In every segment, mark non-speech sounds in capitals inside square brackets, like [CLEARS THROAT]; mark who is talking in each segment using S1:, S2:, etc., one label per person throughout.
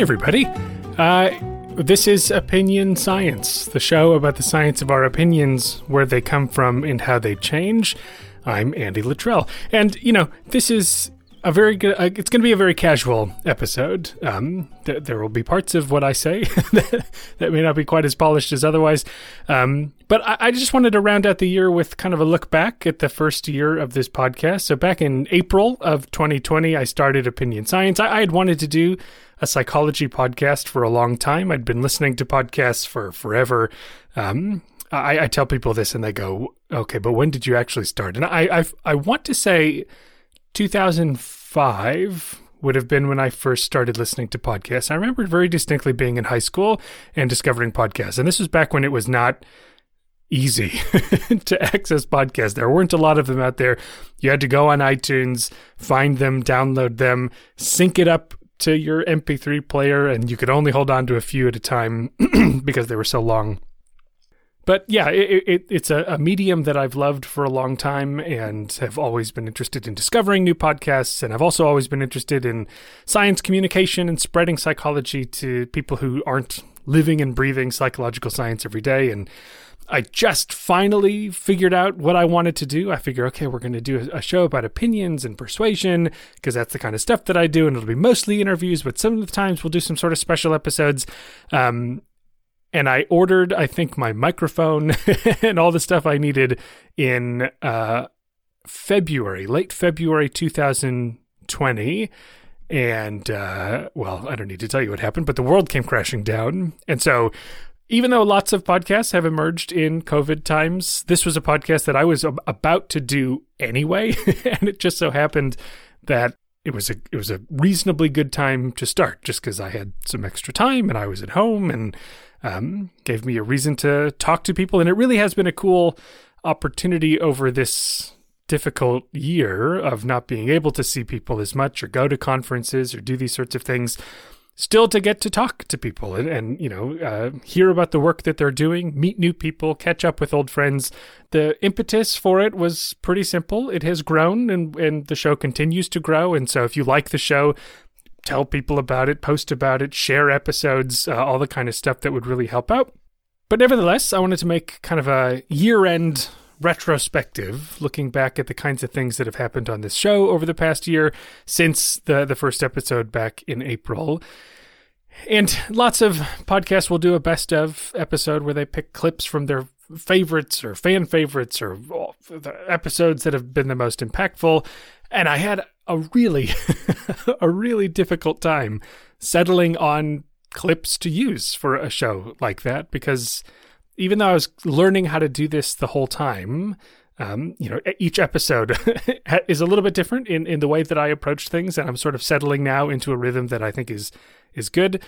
S1: everybody. Uh, this is Opinion Science, the show about the science of our opinions, where they come from, and how they change. I'm Andy Luttrell. And, you know, this is a very good, uh, it's going to be a very casual episode. Um, th- there will be parts of what I say [LAUGHS] that, may not be quite as polished as otherwise. Um, but I, I just wanted to round out the year with kind of a look back at the first year of this podcast. So back in April of 2020, I started Opinion Science. I, I had wanted to do a psychology podcast for a long time. I'd been listening to podcasts for forever. Um, I, I, tell people this and they go, okay, but when did you actually start? And I, I, I want to say 2005 would have been when I first started listening to podcasts. I remember very distinctly being in high school and discovering podcasts. And this was back when it was not easy [LAUGHS] to access podcasts. There weren't a lot of them out there. You had to go on iTunes, find them, download them, sync it up to your MP3 player, and you could only hold on to a few at a time [CLEARS THROAT] because they were so long. But yeah, it, it, it's a, a, medium that I've loved for a long time and have always been interested in discovering new podcasts. And I've also always been interested in science communication and spreading psychology to people who aren't living and breathing psychological science every day. And I just finally figured out what I wanted to do. I figure, okay, we're going to do a show about opinions and persuasion because that's the kind of stuff that I do, and it'll be mostly interviews, but some of the times we'll do some sort of special episodes. Um, and I ordered, I think, my microphone [LAUGHS] and all the stuff I needed in uh, February, late February 2020. And, uh, well, I don't need to tell you what happened, but the world came crashing down. And so even though lots of podcasts have emerged in COVID times, this was a podcast that I was about to do anyway, [LAUGHS] and it just so happened that it was a it was a reasonably good time to start, just because I had some extra time and I was at home, and um, gave me a reason to talk to people, and it really has been a cool opportunity over this difficult year of not being able to see people as much or go to conferences or do these sorts of things still to get to talk to people and, and you know uh, hear about the work that they're doing meet new people catch up with old friends. The impetus for it was pretty simple. It has grown and, and the show continues to grow. And so if you like the show tell people about it post about it share episodes uh, all the kind of stuff that would really help out. But nevertheless i wanted to make kind of a year-end retrospective, looking back at the kinds of things that have happened on this show over the past year since the the first episode back in April. And lots of podcasts will do a best of episode where they pick clips from their favorites or fan favorites or the episodes that have been the most impactful. And I had a really, [LAUGHS] a really difficult time settling on clips to use for a show like that because even though I was learning how to do this the whole time, um, you know, each episode [LAUGHS] is a little bit different in, in the way that I approach things, and I'm sort of settling now into a rhythm that I think is is good.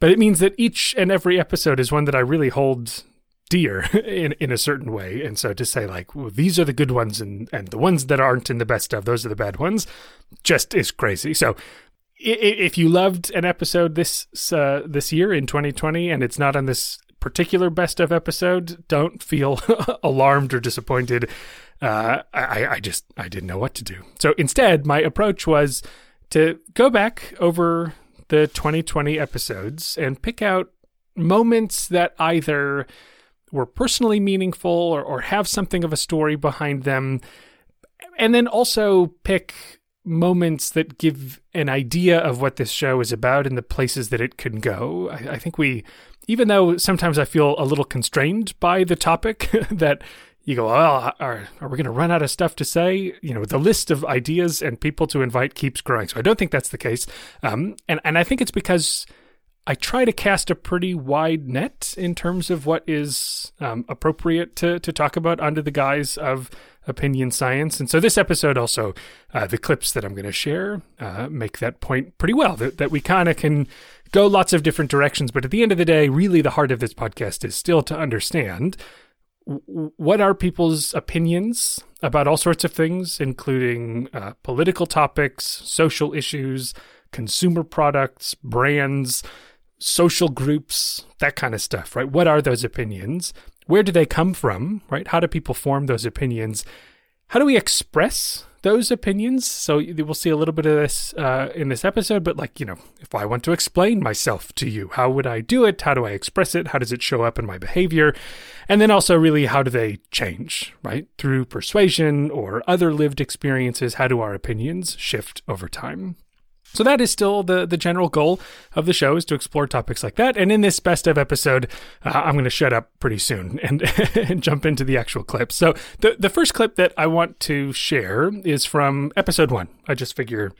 S1: But it means that each and every episode is one that I really hold dear [LAUGHS] in in a certain way, and so to say like well, these are the good ones, and and the ones that aren't in the best of those are the bad ones, just is crazy. So if you loved an episode this uh, this year in 2020 and it's not on this particular best of episode, don't feel [LAUGHS] alarmed or disappointed. Uh, I, I just I didn't know what to do. So instead, my approach was to go back over the 2020 episodes and pick out moments that either were personally meaningful or, or have something of a story behind them, and then also pick moments that give an idea of what this show is about and the places that it can go. I, I think we even though sometimes I feel a little constrained by the topic [LAUGHS] that you go, oh, are, are we going to run out of stuff to say? You know, the list of ideas and people to invite keeps growing. So I don't think that's the case. Um, and, and I think it's because I try to cast a pretty wide net in terms of what is um, appropriate to, to talk about under the guise of opinion science. And so this episode also, uh, the clips that I'm going to share uh, make that point pretty well that, that we kind of can go lots of different directions. But at the end of the day, really the heart of this podcast is still to understand what are people's opinions about all sorts of things, including uh, political topics, social issues, consumer products, brands, social groups, that kind of stuff, right? What are those opinions? Where do they come from, right? How do people form those opinions? How do we express those opinions. So we'll see a little bit of this uh, in this episode. But like, you know, if I want to explain myself to you, how would I do it? How do I express it? How does it show up in my behavior? And then also, really, how do they change, right? Through persuasion or other lived experiences, how do our opinions shift over time? So that is still the the general goal of the show is to explore topics like that. And in this best of episode, uh, I'm going to shut up pretty soon [LAUGHS] and, and jump into the actual clip. So the the first clip that I want to share is from episode one. I just figure,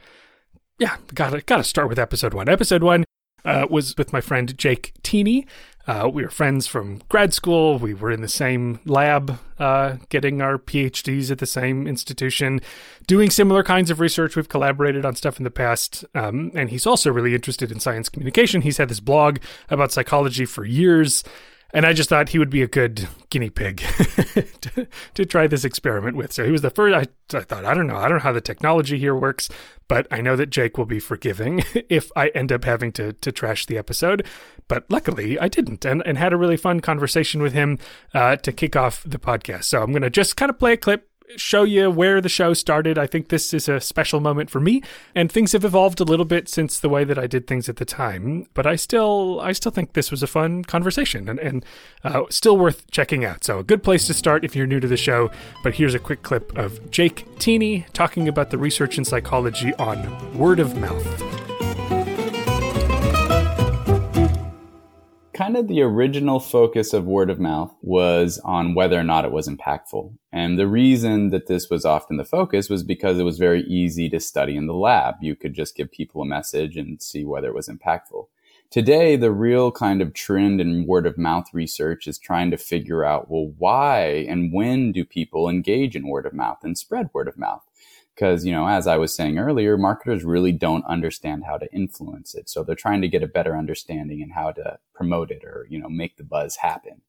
S1: yeah, gotta gotta start with episode one. Episode one uh, was with my friend Jake Teeny. Uh, we were friends from grad school. We were in the same lab, uh, getting our PhDs at the same institution, doing similar kinds of research. We've collaborated on stuff in the past. Um, and he's also really interested in science communication. He's had this blog about psychology for years. And I just thought he would be a good guinea pig [LAUGHS] to, to, try this experiment with. So he was the first. I, I thought, I don't know. I don't know how the technology here works, but I know that Jake will be forgiving [LAUGHS] if I end up having to, to trash the episode. But luckily, I didn't and, and had a really fun conversation with him uh, to kick off the podcast. So I'm going to just kind of play a clip show you where the show started. I think this is a special moment for me, and things have evolved a little bit since the way that I did things at the time. But I still, I still think this was a fun conversation and, and uh, still worth checking out. So a good place to start if you're new to the show. But here's a quick clip of Jake Teeny talking about the research in psychology on word of mouth.
S2: Kind of the original focus of word of mouth was on whether or not it was impactful. And the reason that this was often the focus was because it was very easy to study in the lab. You could just give people a message and see whether it was impactful. Today, the real kind of trend in word of mouth research is trying to figure out, well, why and when do people engage in word of mouth and spread word of mouth? Because you know as i was saying earlier marketers really don't understand how to influence it so they're trying to get a better understanding and how to promote it or you know make the buzz happen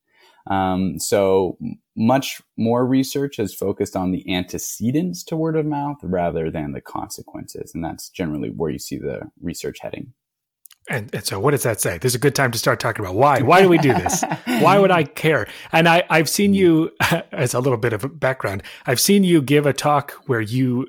S2: um, so much more research is focused on the antecedents to word of mouth rather than the consequences and that's generally where you see the research heading
S1: and, and, so what does that say? There's a good time to start talking about why. Why do we do this? [LAUGHS] why would I care? And I, I've seen you, [LAUGHS] as a little bit of a background, I've seen you give a talk where you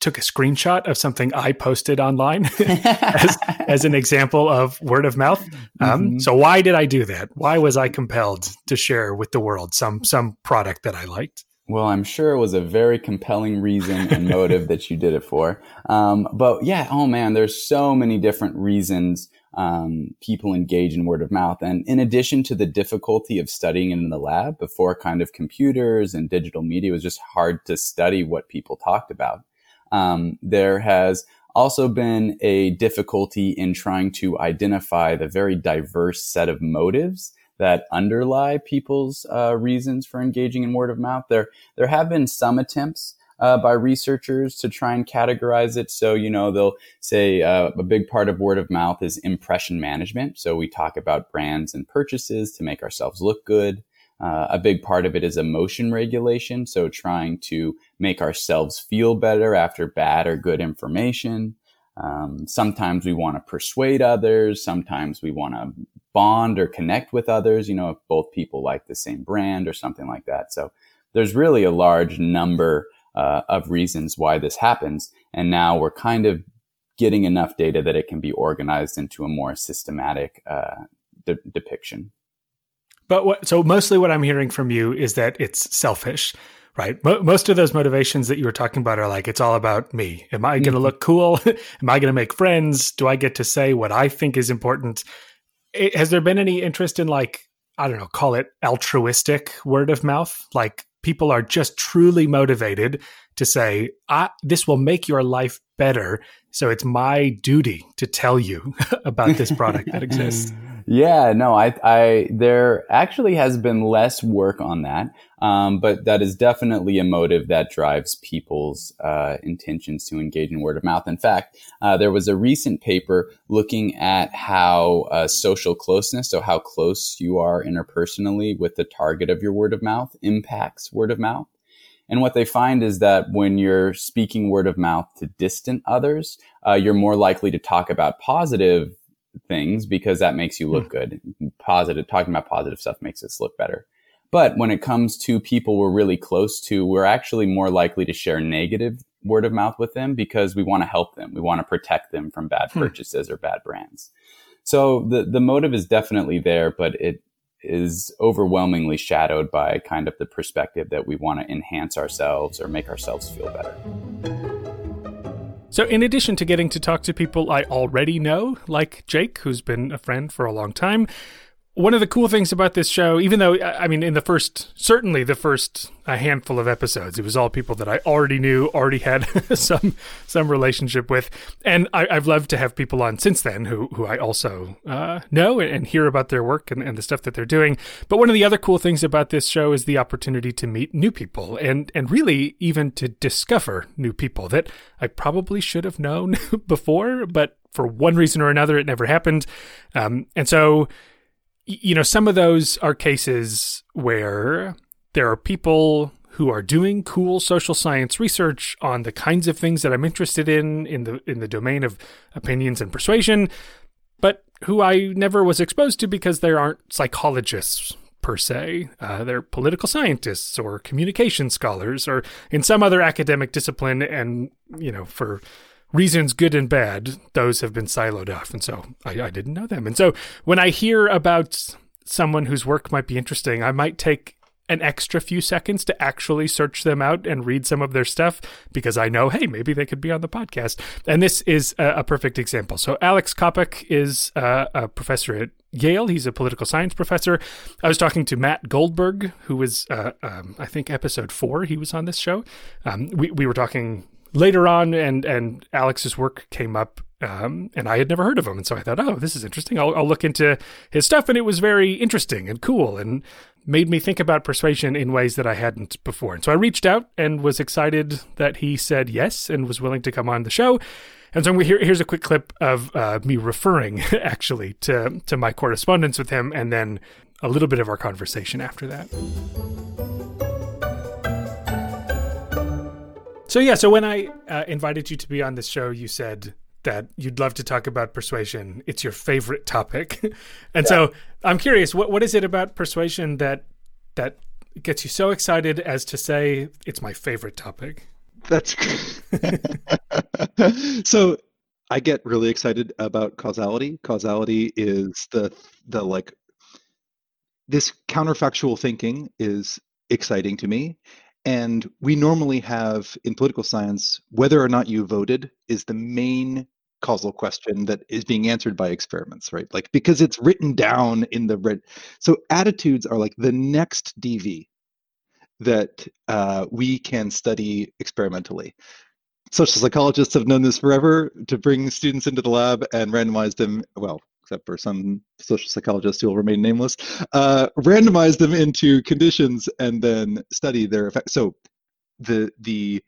S1: took a screenshot of something I posted online [LAUGHS] as, as, an example of word of mouth. Um, mm-hmm. So why did I do that? Why was I compelled to share with the world some some product that I liked?
S2: Well, I'm sure it was a very compelling reason and motive that you did it for. Um, but yeah, oh man, there's so many different reasons um, people engage in word of mouth. And in addition to the difficulty of studying in the lab before kind of computers and digital media, was just hard to study what people talked about. Um, there has also been a difficulty in trying to identify the very diverse set of motives that underlie people's uh, reasons for engaging in word of mouth. There, there have been some attempts uh, by researchers to try and categorize it. So, you know, they'll say uh, a big part of word of mouth is impression management. So we talk about brands and purchases to make ourselves look good. Uh, a big part of it is emotion regulation. So trying to make ourselves feel better after bad or good information. Um, sometimes we want to persuade others. Sometimes we want to bond or connect with others, you know, if both people like the same brand or something like that. So there's really a large number uh, of reasons why this happens. And now we're kind of getting enough data that it can be organized into a more systematic uh, de- depiction.
S1: But what, so mostly what I'm hearing from you is that it's selfish, right? Mo- most of those motivations that you were talking about are like, it's all about me. Am I going to mm-hmm. look cool? [LAUGHS] Am I going to make friends? Do I get to say what I think is important? It, has there been any interest in like, I don't know, call it altruistic word of mouth? Like people are just truly motivated to say, this will make your life better. So it's my duty to tell you [LAUGHS] about this product that [LAUGHS] exists.
S2: Yeah, no, I, I, there actually has been less work on that. Um, but that is definitely a motive that drives people's uh, intentions to engage in word of mouth. In fact, uh, there was a recent paper looking at how uh, social closeness, so how close you are interpersonally with the target of your word of mouth, impacts word of mouth. And what they find is that when you're speaking word of mouth to distant others, uh, you're more likely to talk about positive things because that makes you look hmm. good. Positive, talking about positive stuff makes us look better. But when it comes to people we're really close to, we're actually more likely to share negative word of mouth with them because we want to help them. We want to protect them from bad hmm. purchases or bad brands. So the the motive is definitely there, but it is overwhelmingly shadowed by kind of the perspective that we want to enhance ourselves or make ourselves feel better.
S1: So, in addition to getting to talk to people I already know, like Jake, who's been a friend for a long time, one of the cool things about this show, even though I mean, in the first, certainly the first a handful of episodes, it was all people that I already knew, already had [LAUGHS] some some relationship with, and I, have loved to have people on since then who who I also uh, know and, hear about their work and, and the stuff that they're doing. But one of the other cool things about this show is the opportunity to meet new people and and really even to discover new people that I probably should have known [LAUGHS] before, but for one reason or another, it never happened. Um, and so you know, some of those are cases where there are people who are doing cool social science research on the kinds of things that I'm interested in in the in the domain of opinions and persuasion, but who I never was exposed to because they aren't psychologists per se. Uh, they're political scientists or communication scholars or in some other academic discipline, and you know for reasons good and bad, those have been siloed off. And so I, I didn't know them. And so when I hear about someone whose work might be interesting, I might take an extra few seconds to actually search them out and read some of their stuff because I know, hey, maybe they could be on the podcast. And this is a, a perfect example. So, Alex Coppock is uh, a professor at Yale. He's a political science professor. I was talking to Matt Goldberg, who was, uh, um, I think, episode four. He was on this show. Um, we, we were talking later on, and and Alex's work came up, um, and I had never heard of him, and so I thought, oh, this is interesting. I'll, I'll look into his stuff, and it was very interesting and cool, and made me think about persuasion in ways that I hadn't before. And so I reached out and was excited that he said yes and was willing to come on the show. And so here, here's a quick clip of uh, me referring [LAUGHS] actually to to my correspondence with him, and then a little bit of our conversation after that. So yeah, so when I uh, invited you to be on this show, you said that you'd love to talk about persuasion. It's your favorite topic, [LAUGHS] and yeah. so I'm curious, what what is it about persuasion that that gets you so excited as to say it's my favorite topic?
S3: That's [LAUGHS] so. I get really excited about causality. Causality is the the like this counterfactual thinking is exciting to me and we normally have in political science whether or not you voted is the main causal question that is being answered by experiments, right? Like because it's written down in the red. So attitudes are like the next DV that uh, we can study experimentally. Social psychologists have known this forever to bring students into the lab and randomize them. Well, except for some social psychologists who will remain nameless, uh, randomize them into conditions and then study their effect. So the the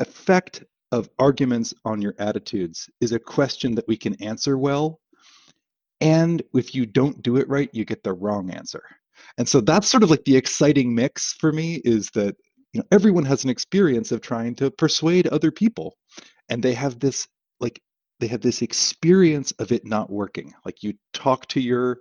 S3: effect of arguments on your attitudes is a question that we can answer well. And if you don't do it right, you get the wrong answer. And so that's sort of like the exciting mix for me is that you know everyone has an experience of trying to persuade other people and they have this like they have this experience of it not working. Like you talk to your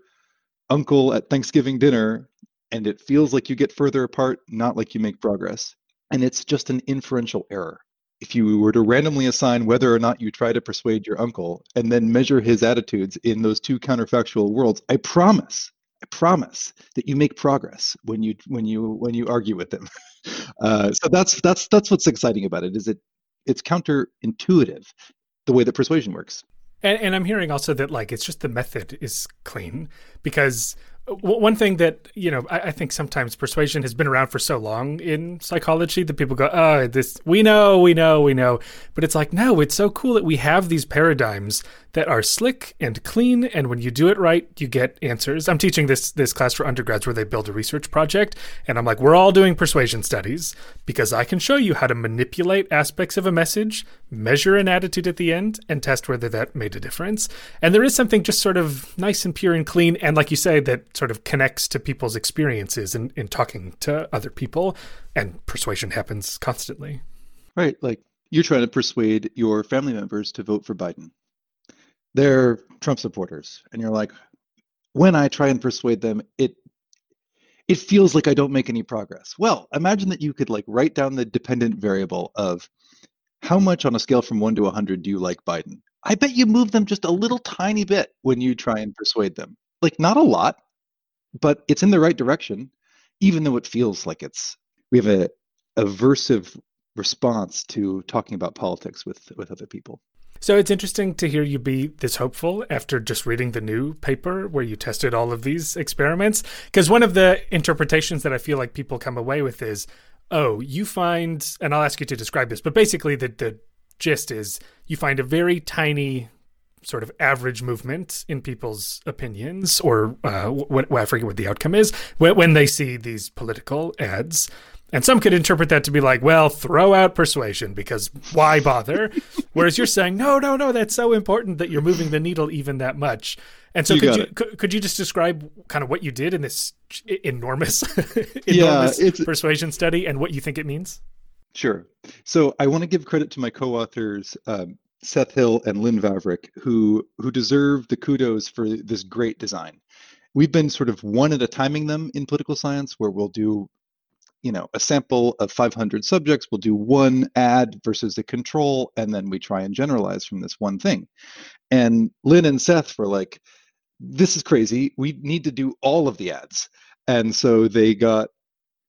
S3: uncle at Thanksgiving dinner and it feels like you get further apart, not like you make progress. And it's just an inferential error. If you were to randomly assign whether or not you try to persuade your uncle and then measure his attitudes in those two counterfactual worlds, I promise, I promise that you make progress when you when you when you argue with them. [LAUGHS] Uh, so that's that's that's what's exciting about it. Is it it's counterintuitive the way that persuasion works.
S1: And, and I'm hearing also that like it's just the method is clean because one thing that you know I, I, think sometimes persuasion has been around for so long in psychology that people go oh this we know we know we know but it's like no it's so cool that we have these paradigms that are slick and clean and when you do it right you get answers. I'm teaching this this class for undergrads where they build a research project and i'm like we're all doing persuasion studies because i can show you how to manipulate aspects of a message measure an attitude at the end and test whether that made a difference. And there is something just sort of nice and pure and clean and like you say that sort of connects to people's experiences in, in talking to other people and persuasion happens constantly.
S3: Right like you're trying to persuade your family members to vote for biden they're Trump supporters, and you're like, when I try and persuade them, it it feels like I don't make any progress. Well, imagine that you could like write down the dependent variable of how much on a scale from 1 to 100 do you like Biden? I bet you move them just a little tiny bit when you try and persuade them. Like, not a lot, but it's in the right direction, even though it feels like it's. We have a aversive response to talking about politics with with other people.
S1: So it's interesting to hear you be this hopeful after just reading the new paper where you tested all of these experiments. Because one of the interpretations that I feel like people come away with is, oh, you find, and I'll ask you to describe this, but basically the, the gist is you find a very tiny sort of average movement in people's opinions, or uh, what, I forget what the outcome is, when, when they see these political ads. And some could interpret that to be like, well, throw out persuasion because why bother? [LAUGHS] Whereas you're saying, no, no, no, that's so important that you're moving the needle even that much. And so, you could you could, could, you just describe kind of what you did in this enormous, [LAUGHS] enormous yeah, persuasion study and what you think it means?
S3: Sure. So I want to give credit to my co-authors, um, Seth Hill and Lynn Vavreck, who who deserve the kudos for this great design. We've been sort of one at a timing them in political science, where we'll do you know a sample of 500 subjects we'll do one ad versus a control and then we try and generalize from this one thing. And lynn and seth were like this is crazy. We need to do all of the ads. And so they got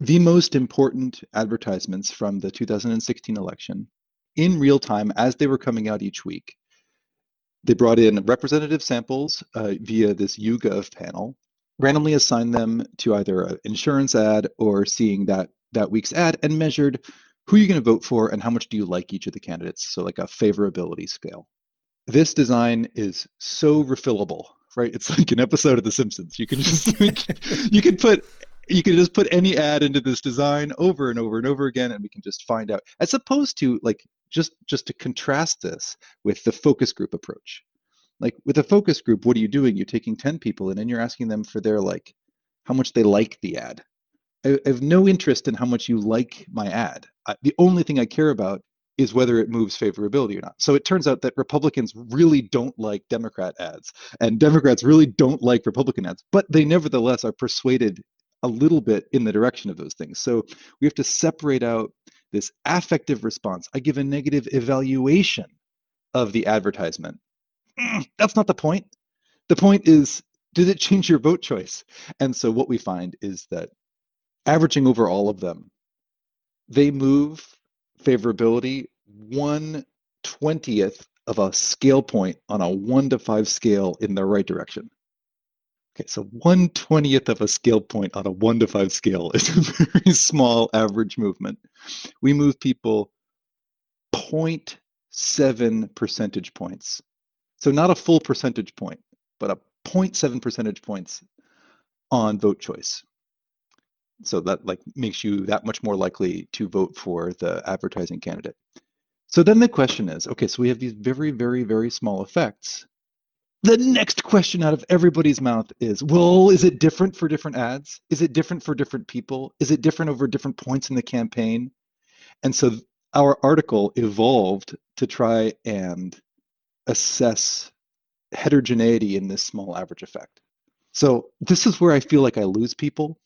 S3: the most important advertisements from the 2016 election in real time as they were coming out each week. They brought in representative samples uh, via this YouGov panel randomly assigned them to either an insurance ad or seeing that that week's ad and measured who you're going to vote for and how much do you like each of the candidates so like a favorability scale. This design is so refillable right? It's like an episode of the simpsons. You can just you can put you can just put any ad into this design over and over and over again and we can just find out as opposed to like just just to contrast this with the focus group approach like with a focus group what are you doing? You're taking 10 people and then you're asking them for their like how much they like the ad. I, I have no interest in how much you like my ad. I, the only thing i care about is whether it moves favorability or not. So it turns out that republicans really don't like democrat ads and democrats really don't like republican ads but they nevertheless are persuaded a little bit in the direction of those things. So we have to separate out this affective response. I give a negative evaluation of the advertisement mm, that's not the point. The point is, did it change your vote choice? And so what we find is that averaging over all of them, they move favorability one twentieth of a scale point on a one to five scale in the right direction. Okay, so one twentieth of a scale point on a one to five scale is [LAUGHS] a very small average movement. We move people 0.7 percentage points so not a full percentage point, but a 0.7 percentage points on vote choice. So that like makes you that much more likely to vote for the advertising candidate. So then the question is, okay, so we have these very, very, very small effects. The next question out of everybody's mouth is, well, is it different for different ads? Is it different for different people? Is it different over different points in the campaign? And so our article evolved to try and assess heterogeneity in this small average effect. So this is where I feel like I lose people.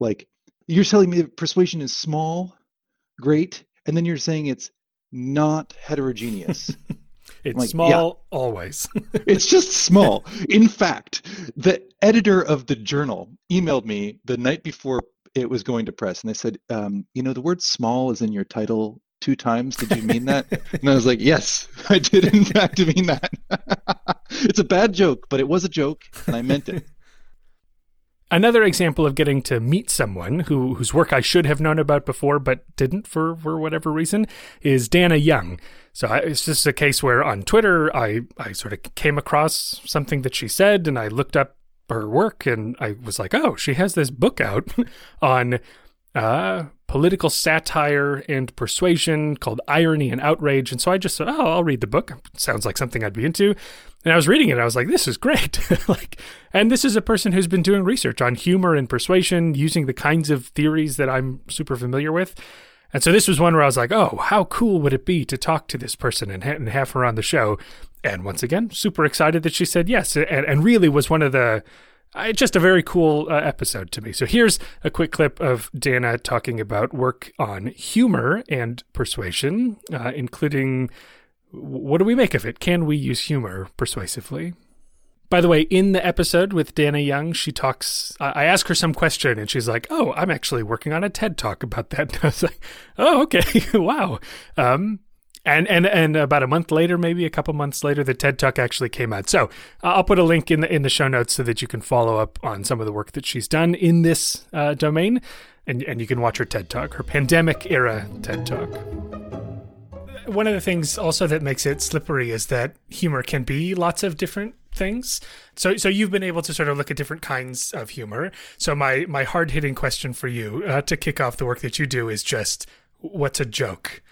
S3: Like you're telling me persuasion is small, great, and then you're saying it's not heterogeneous. [LAUGHS]
S1: it's like, small yeah. always. [LAUGHS]
S3: it's just small. In fact, the editor of the journal emailed me the night before it was going to press, and they said, um, "You know, the word small is in your title two times. Did you mean that? and I was like, yes, [LAUGHS] I did in fact mean that. [LAUGHS] it's a bad joke, but it was a joke, and I meant it. [LAUGHS]
S1: Another example of getting to meet someone who, whose work I should have known about before but didn't for, for whatever reason is Dana Young. So I, it's just a case where on Twitter I, I sort of came across something that she said and I looked up her work and I was like, oh, she has this book out on uh, political satire and persuasion called Irony and Outrage. And so I just said, oh, I'll read the book. Sounds like something I'd be into. And I was reading it. I was like, this is great. [LAUGHS] like, and this is a person who's been doing research on humor and persuasion using the kinds of theories that I'm super familiar with. And so this was one where I was like, oh, how cool would it be to talk to this person and, ha- and have her on the show? And once again, super excited that she said yes. And, and really was one of the uh, just a very cool uh, episode to me. So here's a quick clip of Dana talking about work on humor and persuasion, uh, including what do we make of it? Can we use humor persuasively? By the way, in the episode with Dana Young, she talks. I ask her some question, and she's like, "Oh, I'm actually working on a TED talk about that." [LAUGHS] And I was like, "Oh, okay, [LAUGHS] wow." Um, and and and about a month later, maybe a couple months later, the TED Talk actually came out. So uh, I'll put a link in the in the show notes so that you can follow up on some of the work that she's done in this uh, domain, and and you can watch her TED Talk, her pandemic era TED Talk. One of the things also that makes it slippery is that humor can be lots of different things. So so you've been able to sort of look at different kinds of humor. So my my hard hitting question for you uh, to kick off the work that you do is just what's a joke?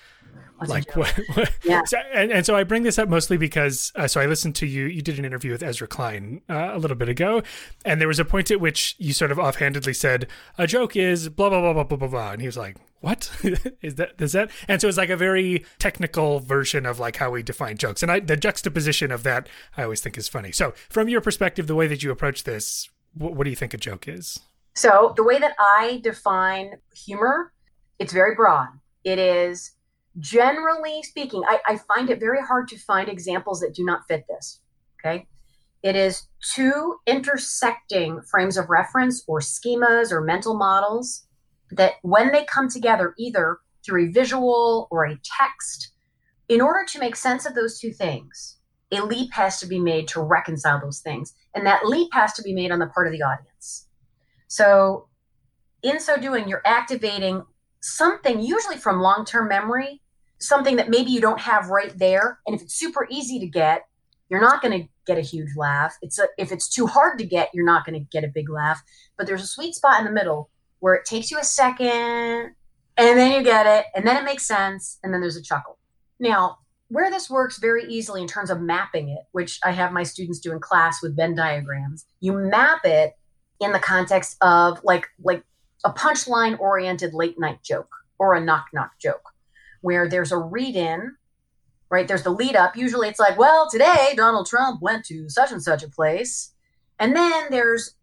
S1: Like what, what? Yeah. So, and, and, so i bring this up mostly because uh, so i listened to you you did an interview with ezra klein uh, a little bit ago and there was a point at which you sort of offhandedly said a joke is blah blah blah blah blah blah blah and he was like what? [LAUGHS] Is that is that and so it's like a very technical version of like how we define jokes and i the juxtaposition of that i always think is funny. So from your perspective the way that you approach this what, what do you think a joke is?
S4: So the way that i define humor it's very broad. It is generally speaking, I, I find it very hard to find examples that do not fit this. Okay. It is two intersecting frames of reference or schemas or mental models that, when they come together, either through a visual or a text, in order to make sense of those two things, a leap has to be made to reconcile those things. And that leap has to be made on the part of the audience. So, in so doing, you're activating something usually from long term memory something that maybe you don't have right there. And if it's super easy to get, you're not going to get a huge laugh. It's a, if it's too hard to get, you're not going to get a big laugh. But there's a sweet spot in the middle where it takes you a second and then you get it and then it makes sense and then there's a chuckle. Now, where this works very easily in terms of mapping it, which I have my students do in class with Venn diagrams, you map it in the context of like like a punchline oriented late night joke or a knock knock joke where there's a read in, right? There's the lead up. Usually it's like, well, today Donald Trump went to such and such a place. And then there's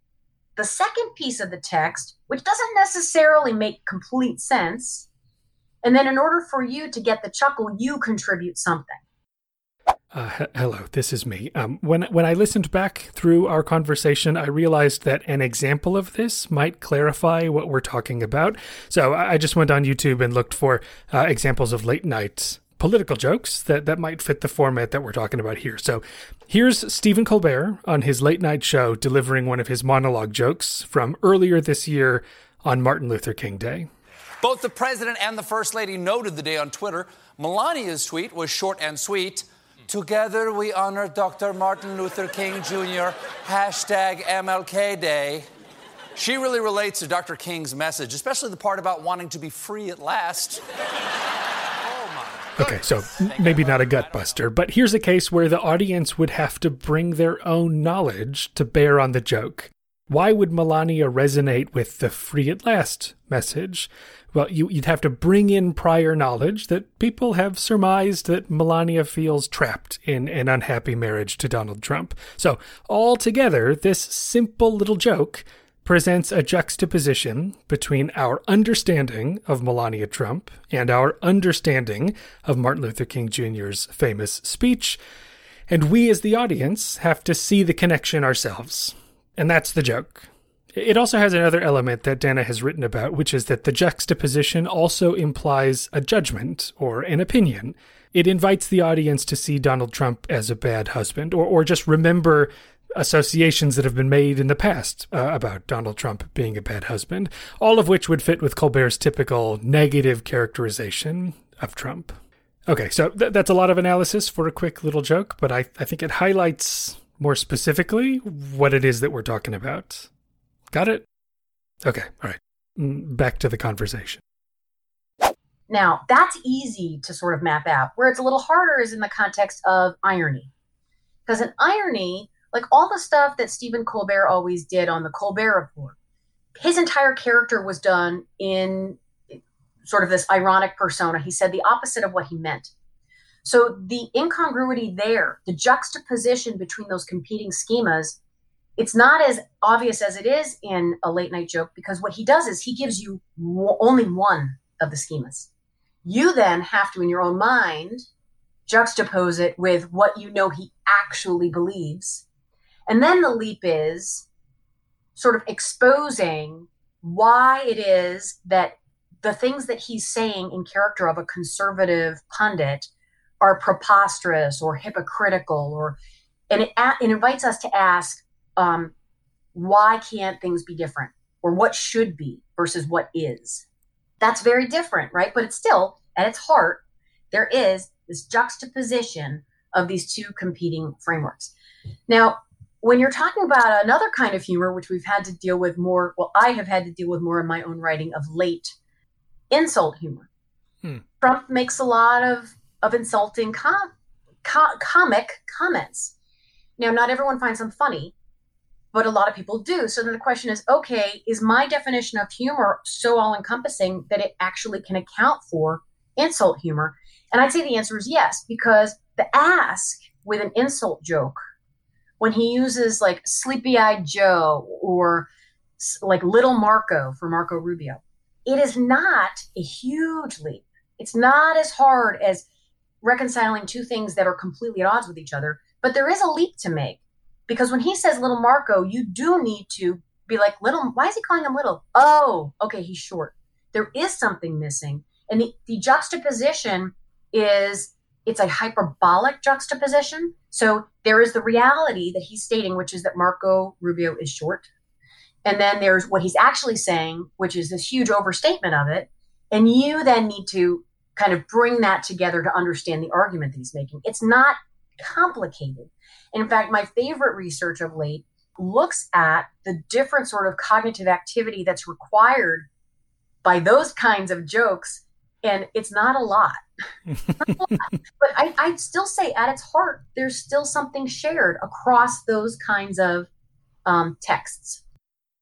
S4: the second piece of the text, which doesn't necessarily make complete sense. And then in order for you to get the chuckle, you contribute something.
S1: Uh, hello, this is me. Um, when when I listened back through our conversation, I realized that an example of this might clarify what we're talking about. So I just went on YouTube and looked for uh, examples of late night political jokes that, that might fit the format that we're talking about here. So here's Stephen Colbert on his late night show delivering one of his monologue jokes from earlier this year on Martin Luther King Day.
S5: Both the president and the first lady noted the day on Twitter. Melania's tweet was short and sweet. Together we honor Dr. Martin Luther King Jr. Hashtag MLK Day. She really relates to Dr. King's message, especially the part about wanting to be free at last. [LAUGHS]
S1: Oh, okay, so maybe not a gut buster, but here's a case where the audience would have to bring their own knowledge to bear on the joke. Why would Melania resonate with the free at last message? well, you, would have to bring in prior knowledge that people have surmised that Melania feels trapped in an unhappy marriage to Donald Trump. So, altogether, this simple little joke presents a juxtaposition between our understanding of Melania Trump and our understanding of Martin Luther King Jr.'s famous speech. And we, as the audience, have to see the connection ourselves. And that's the joke. It also has another element that Dana has written about, which is that the juxtaposition also implies a judgment or an opinion. It invites the audience to see Donald Trump as a bad husband, or, or just remember associations that have been made in the past uh, about Donald Trump being a bad husband, all of which would fit with Colbert's typical negative characterization of Trump. Okay, so th- that's a lot of analysis for a quick little joke, but I, I think it highlights more specifically what it is that we're talking about. Got it? Okay, all right. Mm, back to the conversation.
S4: Now, that's easy to sort of map out. Where it's a little harder is in the context of irony. Because in irony, like all the stuff that Stephen Colbert always did on the Colbert Report, his entire character was done in sort of this ironic persona. He said the opposite of what he meant. So the incongruity there, the juxtaposition between those competing schemas it's not as obvious as it is in a late night joke because what he does is he gives you only one of the schemas. You then have to, in your own mind, juxtapose it with what you know he actually believes. And then the leap is sort of exposing why it is that the things that he's saying in character of a conservative pundit are preposterous or hypocritical or and it, it invites us to ask um, why can't things be different? Or what should be versus what is? That's very different right? But it's still at its heart there is this juxtaposition of these two competing frameworks. Now when you're talking about another kind of humor which we've had to deal with more well i have had to deal with more in my own writing of late insult humor. Hmm. trump makes a lot of of insulting com- co- comic comments now not everyone finds them funny but a lot of people do. So then the question is okay, is my definition of humor so all encompassing that it actually can account for insult humor? And I'd say the answer is yes, because the ask with an insult joke, when he uses like sleepy eyed Joe or like little Marco for Marco Rubio, it is not a huge leap. It's not as hard as reconciling two things that are completely at odds with each other, but there is a leap to make because when he says little Marco, you do need to be like, little, why is he calling him little? Oh, okay, he's short. There is something missing. And the, the juxtaposition is it's a hyperbolic juxtaposition. So there is the reality that he's stating, which is that Marco Rubio is short. And then there's what he's actually saying, which is this huge overstatement of it. And you then need to kind of bring that together to understand the argument that he's making. It's not complicated. In fact, my favorite research of late looks at the different sort of cognitive activity that's required by those kinds of jokes. And it's not a lot. a. [LAUGHS] But I, I'd still say at its heart, there's still something shared across those kinds of um, texts.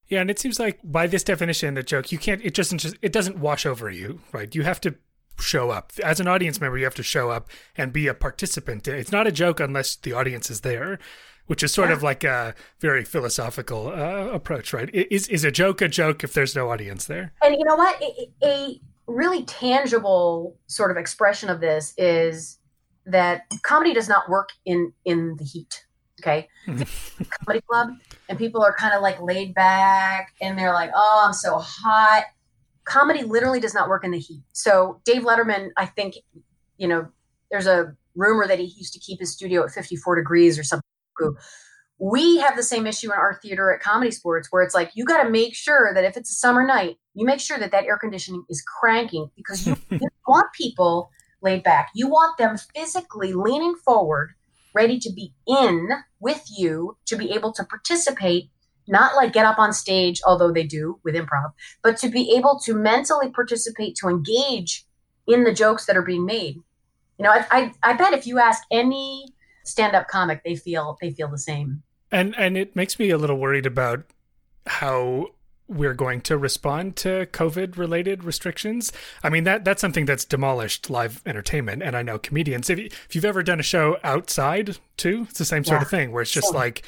S1: Yeah, and it seems like by this definition, the joke you can't. It just it doesn't wash over you, right? You have to show up. As an audience member, you have to show up and be a participant. It's not a joke unless the audience is there, which is sort yeah. of like a very philosophical uh, approach, right? Is is a joke a joke if there's no audience there?
S4: And you know what? A, a really tangible sort of expression of this is that comedy does not work in in the heat. Okay, comedy club, and people are kind of like laid back, and they're like, "Oh, I'm so hot." Comedy literally does not work in the heat. So Dave Letterman, I think, you know, there's a rumor that he used to keep his studio at 54 degrees or something. We have the same issue in our theater at ComedySportz where it's like you got to make sure that if it's a summer night, you make sure that that air conditioning is cranking because you, [LAUGHS] you want people laid back. You want them physically leaning forward, ready to be in with you to be able to participate not like get up on stage, although they do with improv, but to be able to mentally participate, to engage in the jokes that are being made. You know, I, I, I bet if you ask any stand-up comic, they feel they feel the same.
S1: And and it makes me a little worried about how we're going to respond to COVID related restrictions. I mean that that's something that's demolished live entertainment and I know comedians if, you, if you've ever done a show outside too, it's the same sort yeah. of thing where it's just like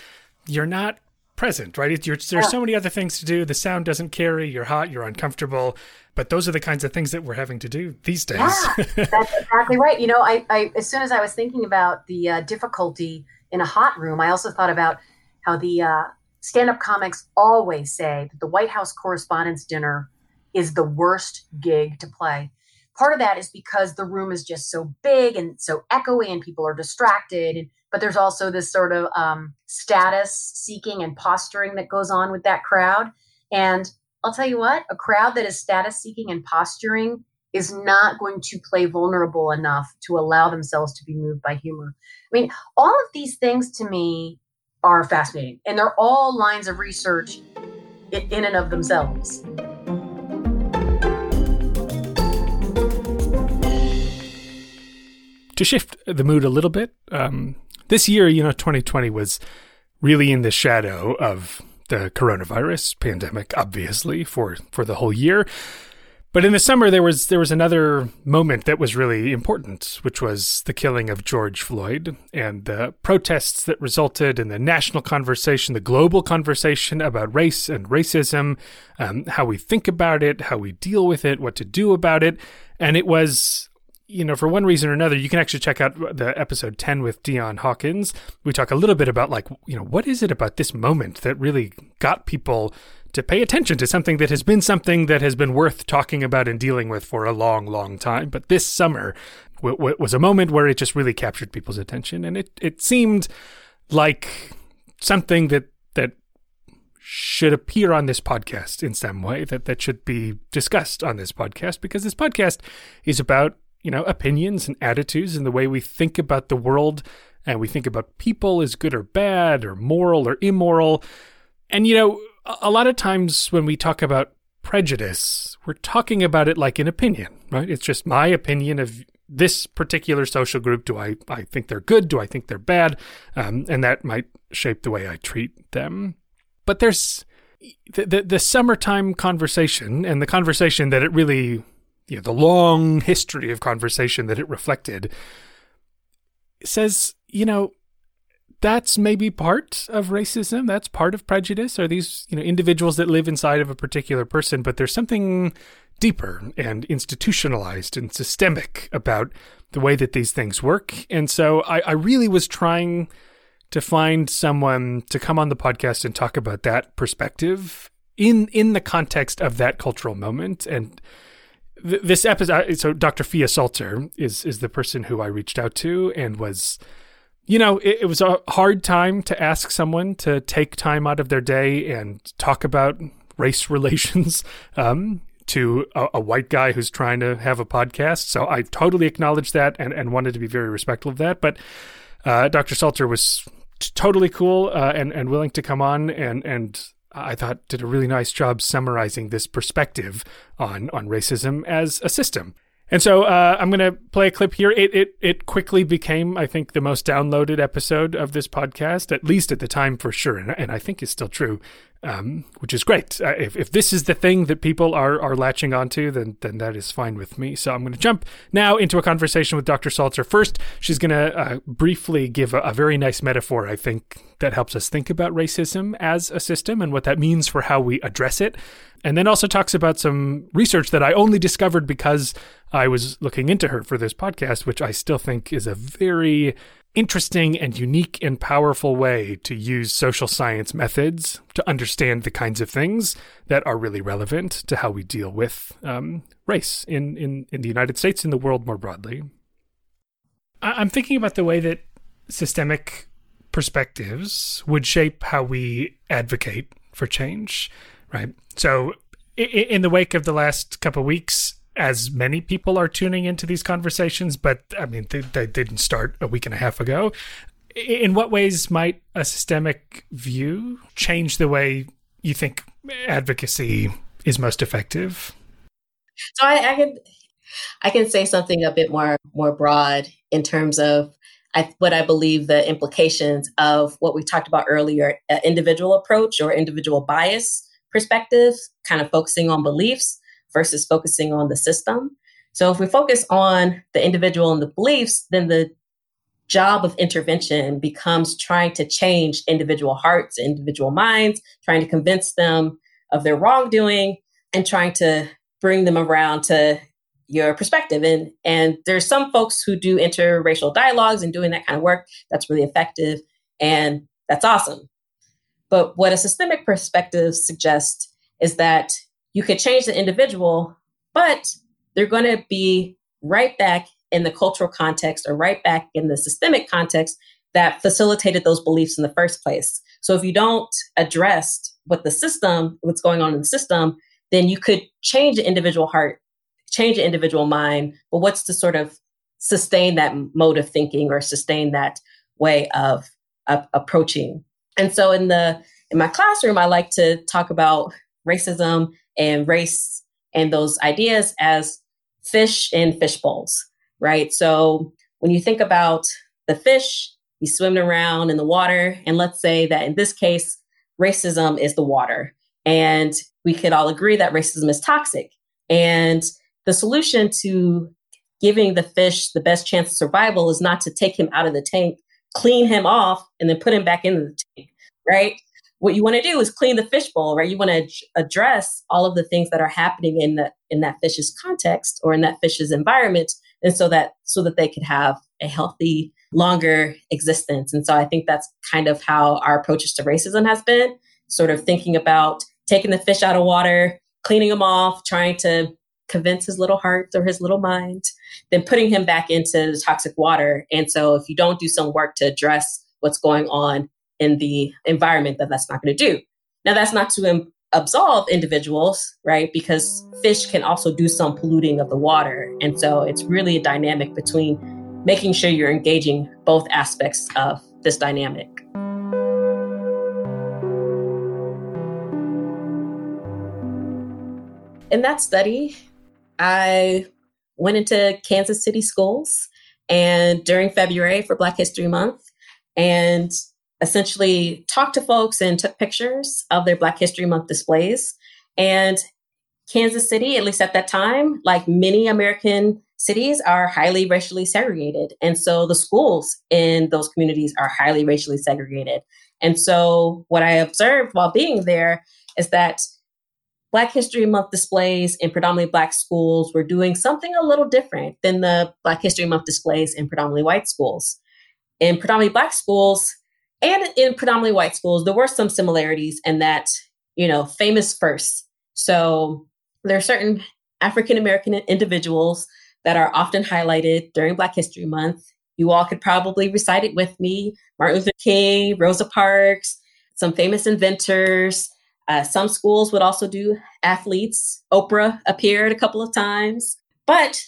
S1: you're not present, right? there's yeah. so many other things to do. The sound doesn't carry. You're hot. You're uncomfortable. But those are the kinds of things that we're having to do these days.
S4: Yeah, that's [LAUGHS] exactly right. You know, I, I as soon as I was thinking about the uh, difficulty in a hot room, I also thought about how the uh, stand-up comics always say that the White House Correspondents' Dinner is the worst gig to play. Part of that is because the room is just so big and so echoey, and people are distracted. And but there's also this sort of um, status seeking and posturing that goes on with that crowd. And I'll tell you what, a crowd that is status seeking and posturing is not going to play vulnerable enough to allow themselves to be moved by humor. I mean, all of these things to me are fascinating, and they're all lines of research in and of themselves.
S1: To shift the mood a little bit, um, this year, you know, 2020 was really in the shadow of the coronavirus pandemic, obviously, for, for the whole year. But in the summer, there was there was another moment that was really important, which was the killing of George Floyd and the protests that resulted in the national conversation, the global conversation about race and racism, um, how we think about it, how we deal with it, what to do about it, and it was. You know, for one reason or another, you can actually check out the episode 10 with Dion Hawkins. We talk a little bit about, like, you know, what is it about this moment that really got people to pay attention to something that has been something that has been worth talking about and dealing with for a long, long time. But this summer w- w- was a moment where it just really captured people's attention, and it it seemed like something that that should appear on this podcast in some way that that should be discussed on this podcast because this podcast is about you know opinions and attitudes and the way we think about the world and we think about people as good or bad or moral or immoral and you know a lot of times when we talk about prejudice, we're talking about it like an opinion, right? It's just my opinion of this particular social group. Do I, I think they're good? Do I think they're bad? Um, and that might shape the way I treat them. But there's the, the, the summertime conversation and the conversation that it really, you know, the long history of conversation that it reflected says, you know, that's maybe part of racism. That's part of prejudice. Are these you know individuals that live inside of a particular person, but there's something deeper and institutionalized and systemic about the way that these things work. And so I, I really was trying to find someone to come on the podcast and talk about that perspective in in the context of that cultural moment and this episode so dr Phia salter is is the person who i reached out to and was you know, it, it, was a hard time to ask someone to take time out of their day and talk about race [LAUGHS] relations um, to a, a, white guy who's trying to have a podcast. So I totally acknowledge that and, and wanted to be very respectful of that. But uh, Dr. Salter was t- totally cool uh, and, and willing to come on and, and I thought did a really nice job summarizing this perspective on, on racism as a system. And so uh, I'm going to play a clip here. It, it it quickly became, I think, the most downloaded episode of this podcast, at least at the time for sure, and, and I think is still true um, which is great. Uh, if, if this is the thing that people are, are latching onto, then then that is fine with me. So I'm going to jump now into a conversation with Dr. Salter. First, she's going to uh, briefly give a, a, very nice metaphor, I think, that helps us think about racism as a system and what that means for how we address it. And then also talks about some research that I only discovered because I was looking into her for this podcast, which I still think is a very interesting and unique and powerful way to use social science methods to understand the kinds of things that are really relevant to how we deal with um, race in, in, in the United States and the world more broadly. I'm thinking about the way that systemic perspectives would shape how we advocate for change, right? So, in the wake of the last couple weeks, as many people are tuning into these conversations, but I mean, they, they didn't start a week and a half ago. In what ways might a systemic view change the way you think advocacy is most effective?
S6: So I, I can I can say something a bit more more broad in terms of I, what I believe the implications of what we talked about earlier, uh, individual approach or individual bias perspective, kind of focusing on beliefs versus focusing on the system. So if we focus on the individual and the beliefs, then the job of intervention becomes trying to change individual hearts, individual minds, trying to convince them of their wrongdoing and trying to bring them around to your perspective. And and there's some folks who do interracial dialogues and doing that kind of work that's really effective and that's awesome. But what a systemic perspective suggests is that you could change the individual, but they're going to be right back in the cultural context or right back in the systemic context that facilitated those beliefs in the first place. So if you don't address what the system, what's going on in the system, then you could change the individual heart, change the individual mind, but what's to sort of sustain that mode of thinking or sustain that way of, of approaching? And so in the in my classroom, I like to talk about racism and race and those ideas as fish in fish bowls, right? So when you think about the fish, he's swimming around in the water. And let's say that in this case, racism is the water. And we could all agree that racism is toxic. And the solution to giving the fish the best chance of survival is not to take him out of the tank, clean him off, and then put him back into the tank, right? What you want to do is clean the fish bowl, right? You want to address all of the things that are happening in the in that fish's context or in that fish's environment, and so that so that they could have a healthy, longer existence. And so I think that's kind of how our approaches to racism has been, sort of thinking about taking the fish out of water, cleaning him off, trying to convince his little heart or his little mind, then putting him back into the toxic water. And so if you don't do some work to address what's going on in the environment, that that's not going to do. Now, that's not to Im- absolve individuals, right? Because fish can also do some polluting of the water. And so it's really a dynamic between making sure you're engaging both aspects of this dynamic. In that study, I went into Kansas City schools and during February for Black History Month and essentially talked to folks and took pictures of their Black History Month displays. And Kansas City, at least at that time, like many American cities, are highly racially segregated. And so the schools in those communities are highly racially segregated. And so what I observed while being there is that Black History Month displays in predominantly Black schools were doing something a little different than the Black History Month displays in predominantly white schools. In predominantly Black schools and in predominantly white schools, there were some similarities in that, you know, famous first. So there are certain African American individuals that are often highlighted during Black History Month. You all could probably recite it with me Martin Luther King, Rosa Parks, some famous inventors. Uh, some schools would also do athletes. Oprah appeared a couple of times. But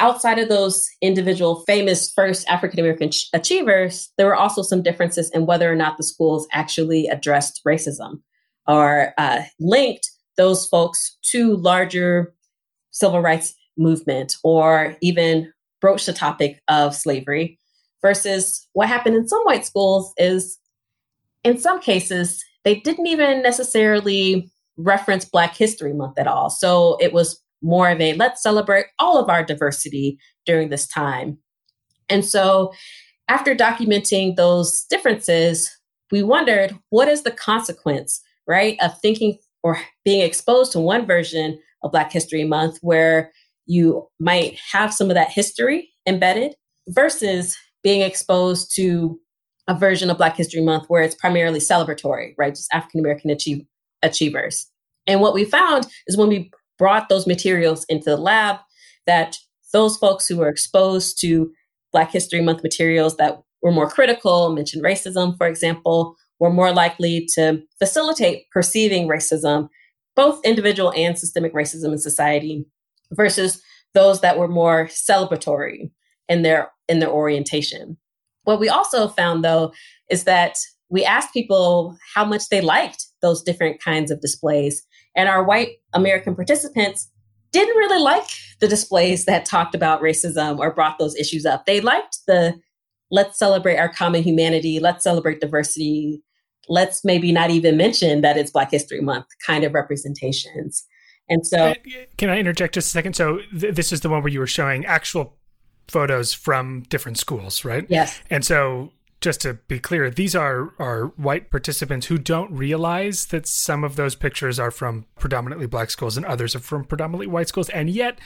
S6: outside of those individual famous first African American ch- achievers, there were also some differences in whether or not the schools actually addressed racism or uh, linked those folks to larger civil rights movement or even broached the topic of slavery versus what happened in some white schools is in some cases they didn't even necessarily reference black history month at all. So it was more of a let's celebrate all of our diversity during this time and so after documenting those differences we wondered what is the consequence right of thinking or being exposed to one version of black history month where you might have some of that history embedded versus being exposed to a version of Black History Month where it's primarily celebratory, right? Just African American achieve- achievers. And what we found is when we brought those materials into the lab, that those folks who were exposed to Black History Month materials that were more critical, mentioned racism, for example, were more likely to facilitate perceiving racism, both individual and systemic racism in society, versus those that were more celebratory in their in their orientation. What we also found though is that we asked people how much they liked those different kinds of displays and our white American participants didn't really like the displays that talked about racism or brought those issues up. They liked the let's celebrate our common humanity, let's celebrate diversity, let's maybe not even mention that it's Black History Month kind of representations. And so,
S1: can I interject just a second? So, th- this is the one where you were showing actual photos from different schools, right?
S6: Yes.
S1: And so, just to be clear, these are are white participants who don't realize that some of those pictures are from predominantly black schools and others are from predominantly white schools, and yet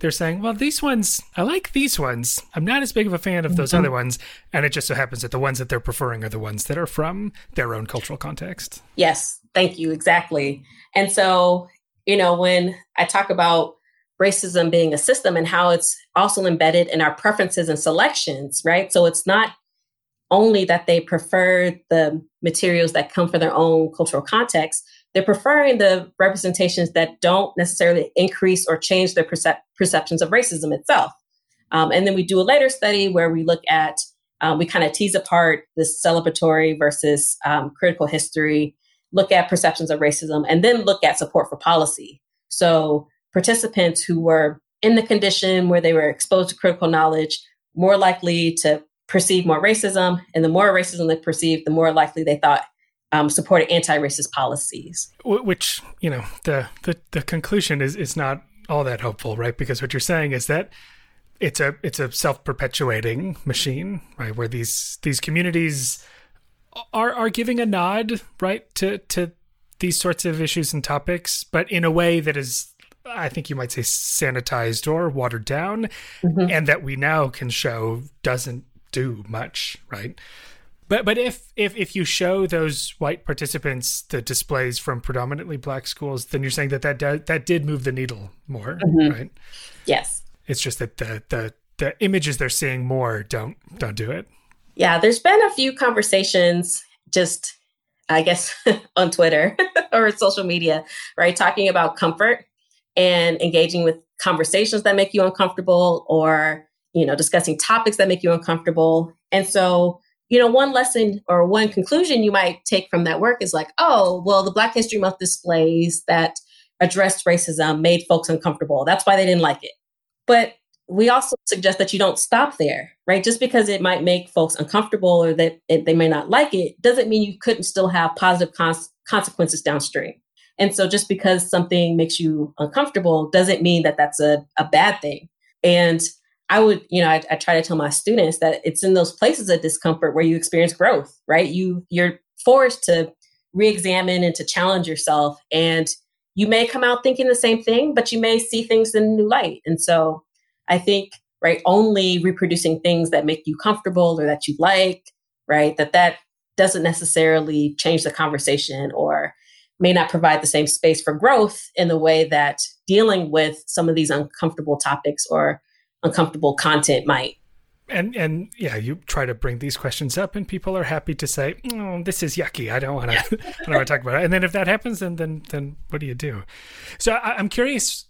S1: they're saying, "Well, these ones, I like these ones. I'm not as big of a fan of those mm-hmm. other ones." And it just so happens that the ones that they're preferring are the ones that are from their own cultural context.
S6: Yes, thank you, exactly. And so you know, when I talk about racism being a system and how it's also embedded in our preferences and selections, right? So it's not only that they prefer the materials that come from their own cultural context, they're preferring the representations that don't necessarily increase or change their percep- perceptions of racism itself. Um, and then we do a later study where we look at, um, we kind of tease apart this celebratory versus um, critical history look at perceptions of racism, and then look at support for policy. So participants who were in the condition where they were exposed to critical knowledge more likely to perceive more racism, and the more racism they perceived, the more likely they thought um, supported anti-racist policies.
S1: Which you know, the the, the conclusion is is not all that hopeful, right? Because what you're saying is that it's a it's a self-perpetuating machine, right? Where these these communities are are giving a nod, right, to to these sorts of issues and topics, but in a way that is I think you might say sanitized or watered down, mm-hmm. and that we now can show doesn't do much, right? But but if if if you show those white participants the displays from predominantly black schools, then you're saying that that that, that did move the needle more, mm-hmm. right?
S6: Yes.
S1: It's just that the the the images they're seeing more don't don't do it.
S6: Yeah, there's been a few conversations just I guess [LAUGHS] on Twitter [LAUGHS] or social media, right, talking about comfort and engaging with conversations that make you uncomfortable or you know discussing topics that make you uncomfortable. And so you know, one lesson or one conclusion you might take from that work is like, oh, well, the Black History Month displays that addressed racism made folks uncomfortable. That's why they didn't like it. But we also suggest that you don't stop there, right? Just because it might make folks uncomfortable or that it, they may not like it doesn't mean you couldn't still have positive cons- consequences downstream. And so just because something makes you uncomfortable doesn't mean that that's a, a bad thing. And I would, you know, I, I, try to tell my students that it's in those places of discomfort where you experience growth, right? You you're forced to re-examine and to challenge yourself, and you may come out thinking the same thing, but you may see things in a new light. And so, I think, right, only reproducing things that make you comfortable or that you like, right, that that doesn't necessarily change the conversation or may not provide the same space for growth in the way that dealing with some of these uncomfortable topics or uncomfortable content might
S1: and and yeah, you try to bring these questions up, and people are happy to say, "Oh, this is yucky. I don't want to. [LAUGHS] I don't want to talk about it." And then if that happens, then then then what do you do? So I, am curious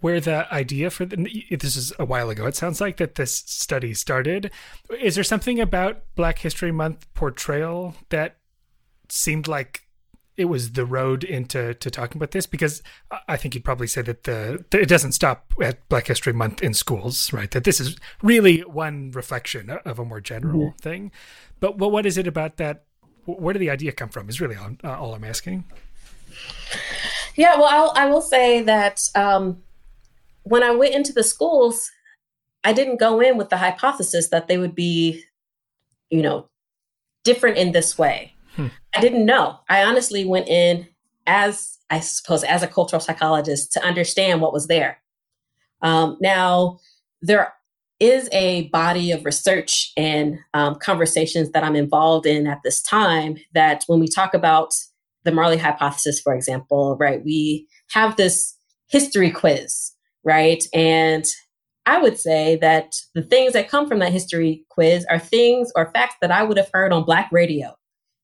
S1: where the idea for the, this is a while ago. It sounds like that this study started. Is there something about Black History Month portrayal that seemed like it was the road into to talking about this because I think you'd probably say that the, it doesn't stop at Black History Month in schools, right? That this is really one reflection of a more general mm-hmm. thing. But well, what is it about that? Where did the idea come from? Is really all, uh, all I'm asking.
S6: Yeah, well, I'll, I will say that um, when I went into the schools, I didn't go in with the hypothesis that they would be, you know, different in this way Hmm. I didn't know. I honestly went in as, I suppose, as a cultural psychologist to understand what was there. Um, now, there is a body of research and um, conversations that I'm involved in at this time that when we talk about the Marley hypothesis, for example, right, we have this history quiz, right? And I would say that the things that come from that history quiz are things or facts that I would have heard on Black radio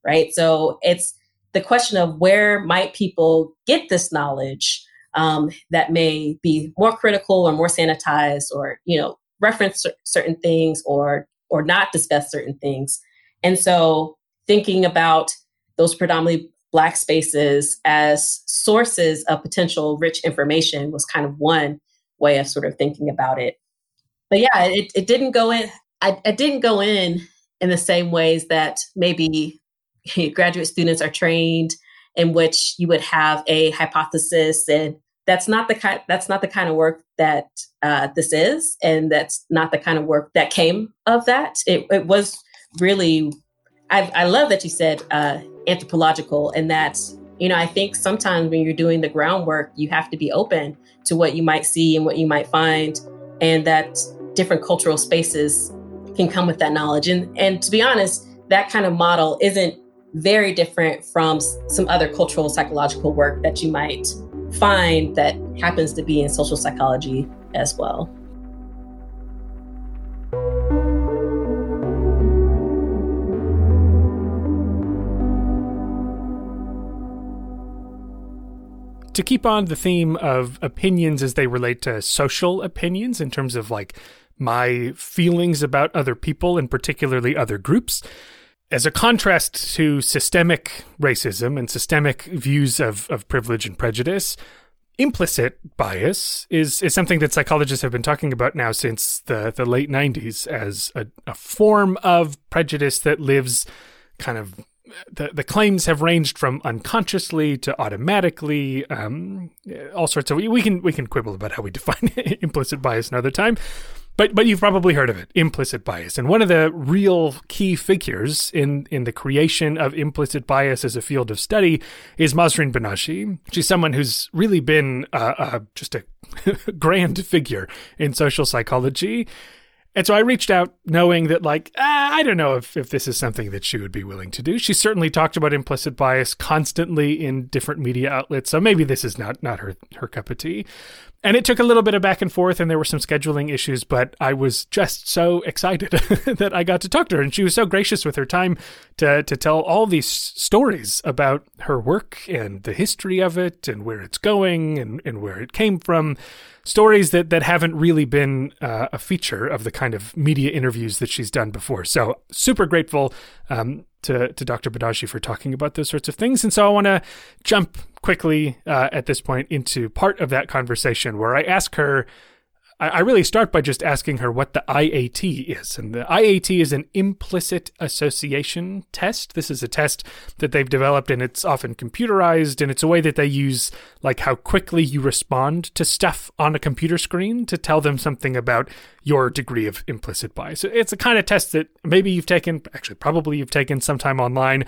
S6: right? So it's the question of where might people get this knowledge um, that may be more critical or more sanitized or you know reference certain things or or not discuss certain things and so thinking about those predominantly black spaces as sources of potential rich information was kind of one way of sort of thinking about it but yeah it, it didn't go in I, I didn't go in in the same ways that maybe [LAUGHS] graduate students are trained in which you would have a hypothesis and that's not the kind that's not the kind of work that uh, this is and that's not the kind of work that came of that. It, it was really I, I, love that you said uh, anthropological and that you know i think sometimes when you're doing the groundwork you have to be open to what you might see and what you might find and that different cultural spaces can come with that knowledge. And and to be honest that kind of model isn't very different from some other cultural psychological work that you might find that happens to be in social psychology as well.
S1: To keep on the theme of opinions as they relate to social opinions in terms of like my feelings about other people and particularly other groups, as a contrast to systemic racism and systemic views of, of privilege and prejudice, implicit bias is, is something that psychologists have been talking about now since the, the late 90s as a, a form of prejudice that lives kind of the, the claims have ranged from unconsciously to automatically, um, all sorts of. We can we can quibble about how we [LAUGHS] define implicit bias another time, but but you've probably heard of it, implicit bias. And one of the real key figures in in the creation of implicit bias as a field of study is Mahzarin Banaji. She's someone who's really been uh, uh, just a [LAUGHS] grand figure in social psychology. And so I reached out knowing that, like, ah, I don't know if, if this is something that she would be willing to do. She certainly talked about implicit bias constantly in different media outlets. So maybe this is not, not her, her cup of tea. And it took a little bit of back and forth, and there were some scheduling issues, but I was just so excited [LAUGHS] that I got to talk to her. And she was so gracious with her time to, to tell all these stories about her work and the history of it and where it's going and, and where it came from. Stories that, that haven't really been uh, a feature of the kind of media interviews that she's done before. So, super grateful um, to, to Dr. Banaji for talking about those sorts of things. And so I want to jump quickly uh, at this point into part of that conversation where I ask her I, really start by just asking her what the IAT is. And the IAT is an implicit association test. This is a test that they've developed and it's often computerized and it's a way that they use like how quickly you respond to stuff on a computer screen to tell them something about your degree of implicit bias. It's a kind of test that maybe you've taken, actually probably you've taken sometime online.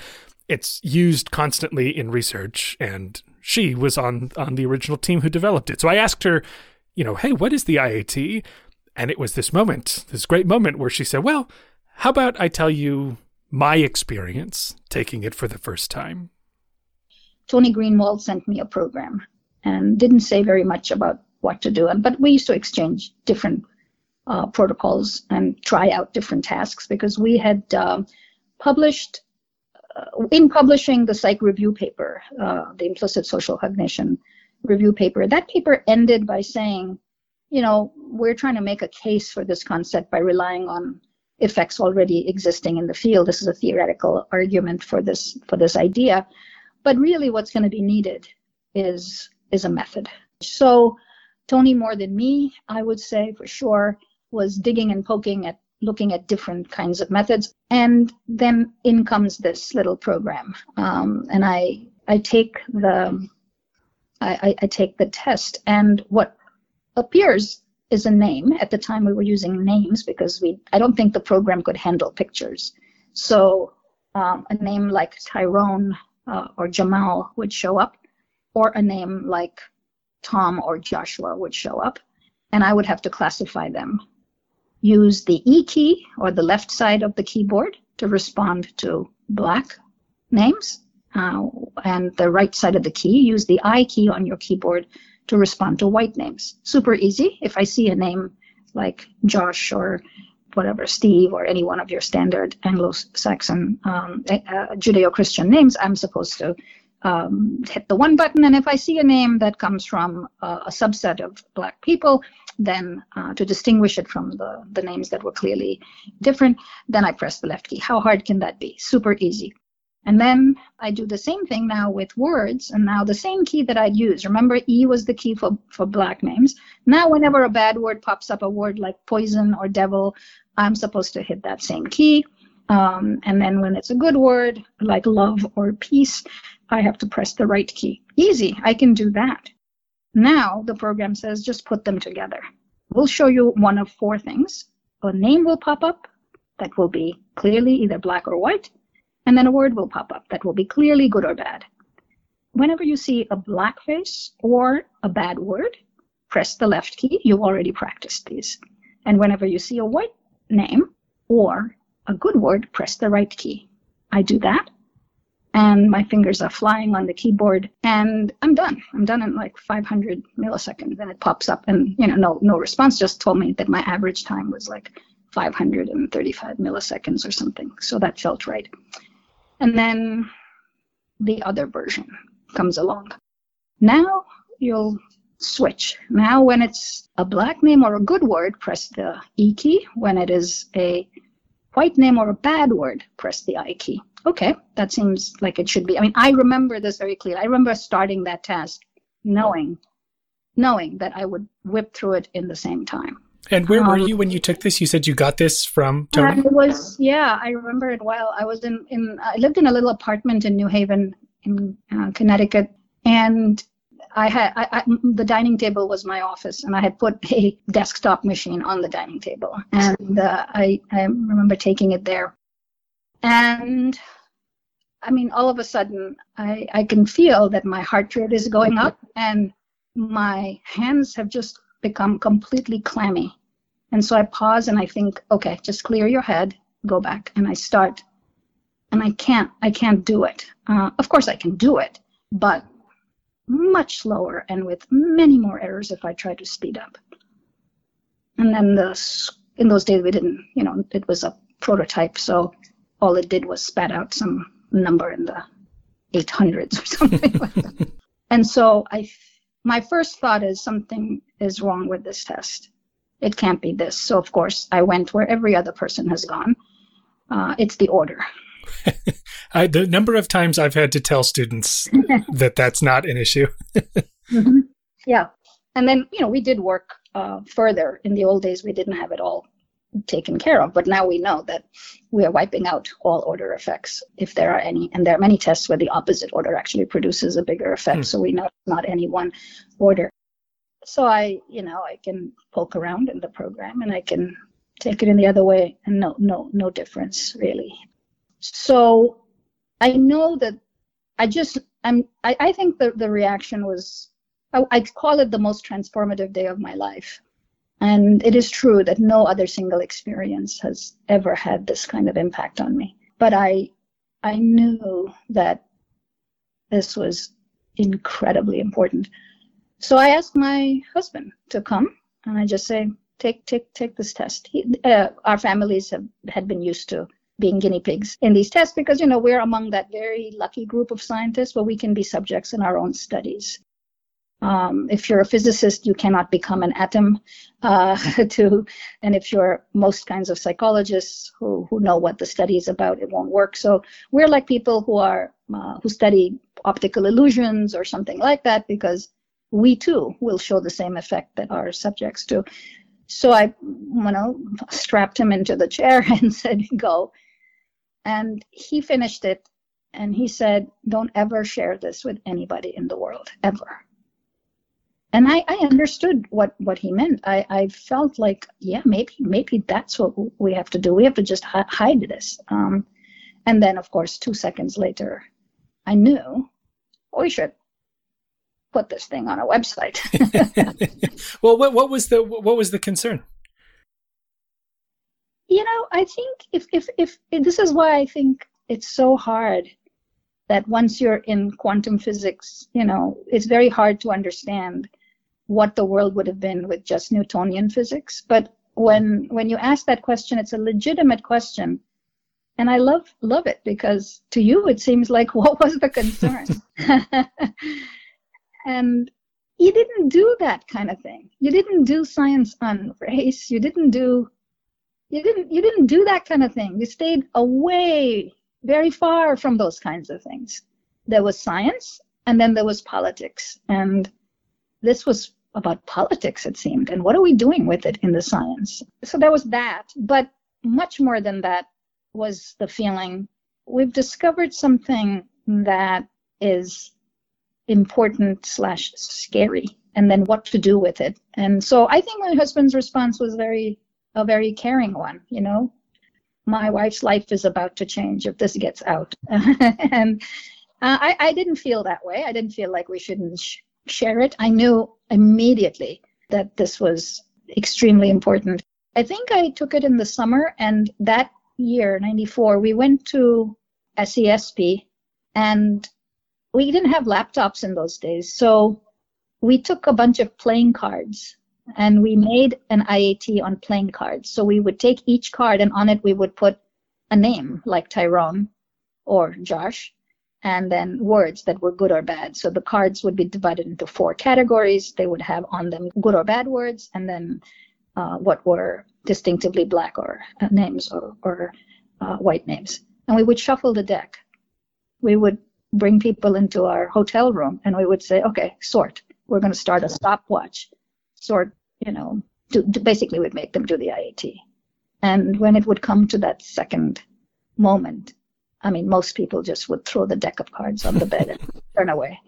S1: It's used constantly in research and she was on on the original team who developed it. So I asked her you know, hey, what is the IAT? And it was this moment, this great moment where she said, well, how about I tell you my experience taking it for the first time?
S7: Tony Greenwald sent me a program and didn't say very much about what to do. But we used to exchange different uh, protocols and try out different tasks because we had uh, published, in publishing the psych review paper, uh, the implicit social cognition review paper. That paper ended by saying, you know, we're trying to make a case for this concept by relying on effects already existing in the field. This is a theoretical argument for this for this idea, but really, what's going to be needed is is a method. So, Tony, more than me, I would say for sure, was digging and poking at looking at different kinds of methods, and then in comes this little program, um, and I I take the I, I, take the test, and what appears is a name. At the time, we were using names because we I don't think the program could handle pictures. So um, a name like Tyrone uh, or Jamal would show up, or a name like Tom or Joshua would show up, and I would have to classify them. Use the E key or the left side of the keyboard to respond to black names uh, and the right side of the key, use the I key on your keyboard to respond to white names. Super easy. If I see a name like Josh or whatever, Steve or any one of your standard Anglo-Saxon um, uh, Judeo-Christian names, I'm supposed to um, hit the one button. And if I see a name that comes from uh, a subset of Black people, then uh, to distinguish it from the, the names that were clearly different, then I press the left key. How hard can that be? Super easy. And then I do the same thing now with words, and now the same key that I'd use. Remember, E was the key for, for black names. Now, whenever a bad word pops up, a word like poison or devil, I'm supposed to hit that same key. Um, and then when it's a good word like love or peace, I have to press the right key. Easy, I can do that. Now the program says just put them together. We'll show you one of four things. A name will pop up that will be clearly either black or white and then a word will pop up that will be clearly good or bad. Whenever you see a black face or a bad word, press the left key. You've already practiced these. And whenever you see a white name or a good word, press the right key. I do that. And my fingers are flying on the keyboard and I'm done. I'm done in like 500 milliseconds and it pops up and, you know, no, no response just told me that my average time was like 535 milliseconds or something. So that felt right. And then the other version comes along. Now you'll switch. Now, when it's a black name or a good word, press the E key. When it is a white name or a bad word, press the I key. Okay, that seems like it should be. I mean, I remember this very clearly. I remember starting that task knowing knowing that I would whip through it in the same time.
S1: And where um, were you when you took this? You said you got this from Tony.
S7: I was yeah, I remember it well. I was in in I lived in a little apartment in New Haven in uh, Connecticut, and I had I, I, the dining table was my office, and I had put a desktop machine on the dining table, and uh, I I remember taking it there, and I mean, all of a sudden, I I can feel that my heart rate is going up, and my hands have just become completely clammy. And so I pause and I think, okay, just clear your head, go back, and I start. And I can't, I can't do it. Uh, of course, I can do it, but much slower and with many more errors if I try to speed up. And then the, in those days we didn't, you know, it was a prototype, so all it did was spat out some number in the 800s or [LAUGHS] something. [LAUGHS] and so I my first thought is something is wrong with this test. It can't be this. So, of course, I went where every other person has gone. Uh, it's the order. [LAUGHS]
S1: I, the number of times I've had to tell students [LAUGHS] that that's not an issue. [LAUGHS]
S7: mm-hmm. Yeah. And then, you know, we did work uh, further. In the old days, we didn't have it all taken care of. But now we know that we are wiping out all order effects if there are any. And there are many tests where the opposite order actually produces a bigger effect. Hmm. So we know not any one order. So I, you know, I can poke around in the program and I can take it in the other way and no, no, no difference really. So I know that I just, I'm, I, I think the, the reaction was, I, I'd call it the most transformative day of my life and it is true that no other single experience has ever had this kind of impact on me. But I, I knew that this was incredibly important. So I asked my husband to come, and I just say, take, take, take this test. He, uh, our families have had been used to being guinea pigs in these tests because you know we're among that very lucky group of scientists where we can be subjects in our own studies um, if you're a physicist, you cannot become an atom. Uh, [LAUGHS] to, and if you're most kinds of psychologists who, who know what the study is about, it won't work. So we're like people who are uh, who study optical illusions or something like that because we too will show the same effect that our subjects do. So I, you know, strapped him into the chair [LAUGHS] and said, "Go." And he finished it, and he said, "Don't ever share this with anybody in the world, ever." and I, I understood what, what he meant. I, I felt like, yeah, maybe maybe that's what we have to do. We have to just hide this. Um, and then, of course, two seconds later, I knew we should put this thing on a website. [LAUGHS] [LAUGHS]
S1: well, what, what was the what was the concern?
S7: You know, I think if, if if if this is why I think it's so hard that once you're in quantum physics, you know, it's very hard to understand what the world would have been with just Newtonian physics. But when when you ask that question, it's a legitimate question. And I love love it because to you it seems like [LAUGHS] what was the concern? And you didn't do that kind of thing. You didn't do science on race. You didn't do you didn't you didn't do that kind of thing. You stayed away very far from those kinds of things. There was science and then there was politics. And this was about politics, it seemed, and what are we doing with it in the science? So there was that, but much more than that was the feeling we've discovered something that is important slash scary, and then what to do with it. And so I think my husband's response was very a very caring one. You know, my wife's life is about to change if this gets out, [LAUGHS] and uh, I, I didn't feel that way. I didn't feel like we shouldn't sh- share it. I knew immediately that this was extremely important. I think I took it in the summer, and that year, 94, we went to SESP, and we didn't have laptops in those days. So we took a bunch of playing cards and we made an IAT on playing cards. So we would take each card, and on it we would put a name like Tyrone or Josh, and then words that were good or bad. So the cards would be divided into four categories. They would have on them good or bad words, and then uh, what were distinctively black or uh, names or, or uh, white names. And we would shuffle the deck. We would bring people into our hotel room, and we would say, "Okay, sort. We're going to start a stopwatch. Sort, you know, do, basically we'd make them do the IAT. And when it would come to that second moment, I mean, most people just would throw the deck of cards on the bed and [LAUGHS] turn away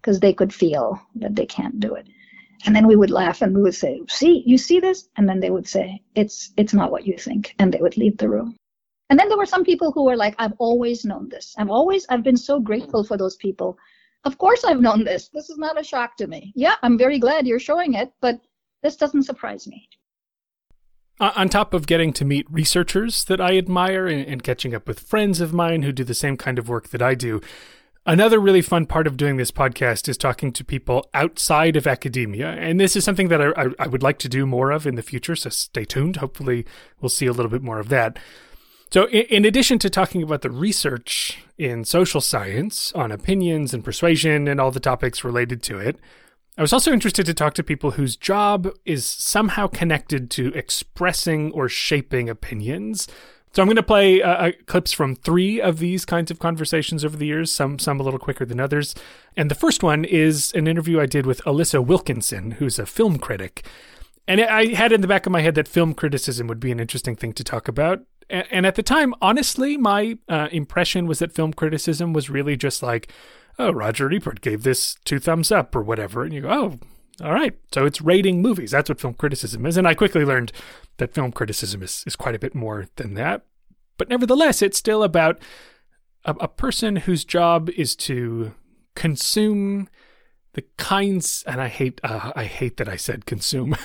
S7: because they could feel that they can't do it. And then we would laugh and we would say, "See, you see this?" And then they would say, "It's it's not what you think," and they would leave the room. And then there were some people who were like, "I've always known this. I've always I've been so grateful for those people. Of course I've known this. This is not a shock to me. Yeah, I'm very glad you're showing it, but this doesn't surprise me."
S1: on top of getting to meet researchers that I admire and, and, catching up with friends of mine who do the same kind of work that I do, another really fun part of doing this podcast is talking to people outside of academia. And this is something that I, I, I would like to do more of in the future. So stay tuned. Hopefully, we'll see a little bit more of that. So, in, addition to talking about the research in social science on opinions and persuasion and all the topics related to it, I was also interested to talk to people whose job is somehow connected to expressing or shaping opinions. So I'm going to play uh, uh, clips from three of these kinds of conversations over the years, some some a little quicker than others. And the first one is an interview I did with Alissa Wilkinson, who's a film critic. And I had in the back of my head that film criticism would be an interesting thing to talk about. And at the time, honestly, my uh, impression was that film criticism was really just like oh, Roger Ebert gave this two thumbs up or whatever. And you go, oh, all right. So it's rating movies. That's what film criticism is. And I quickly learned that film criticism is, is quite a bit more than that. But nevertheless, it's still about a, a person whose job is to consume the kinds and i hate uh, i hate that i said consume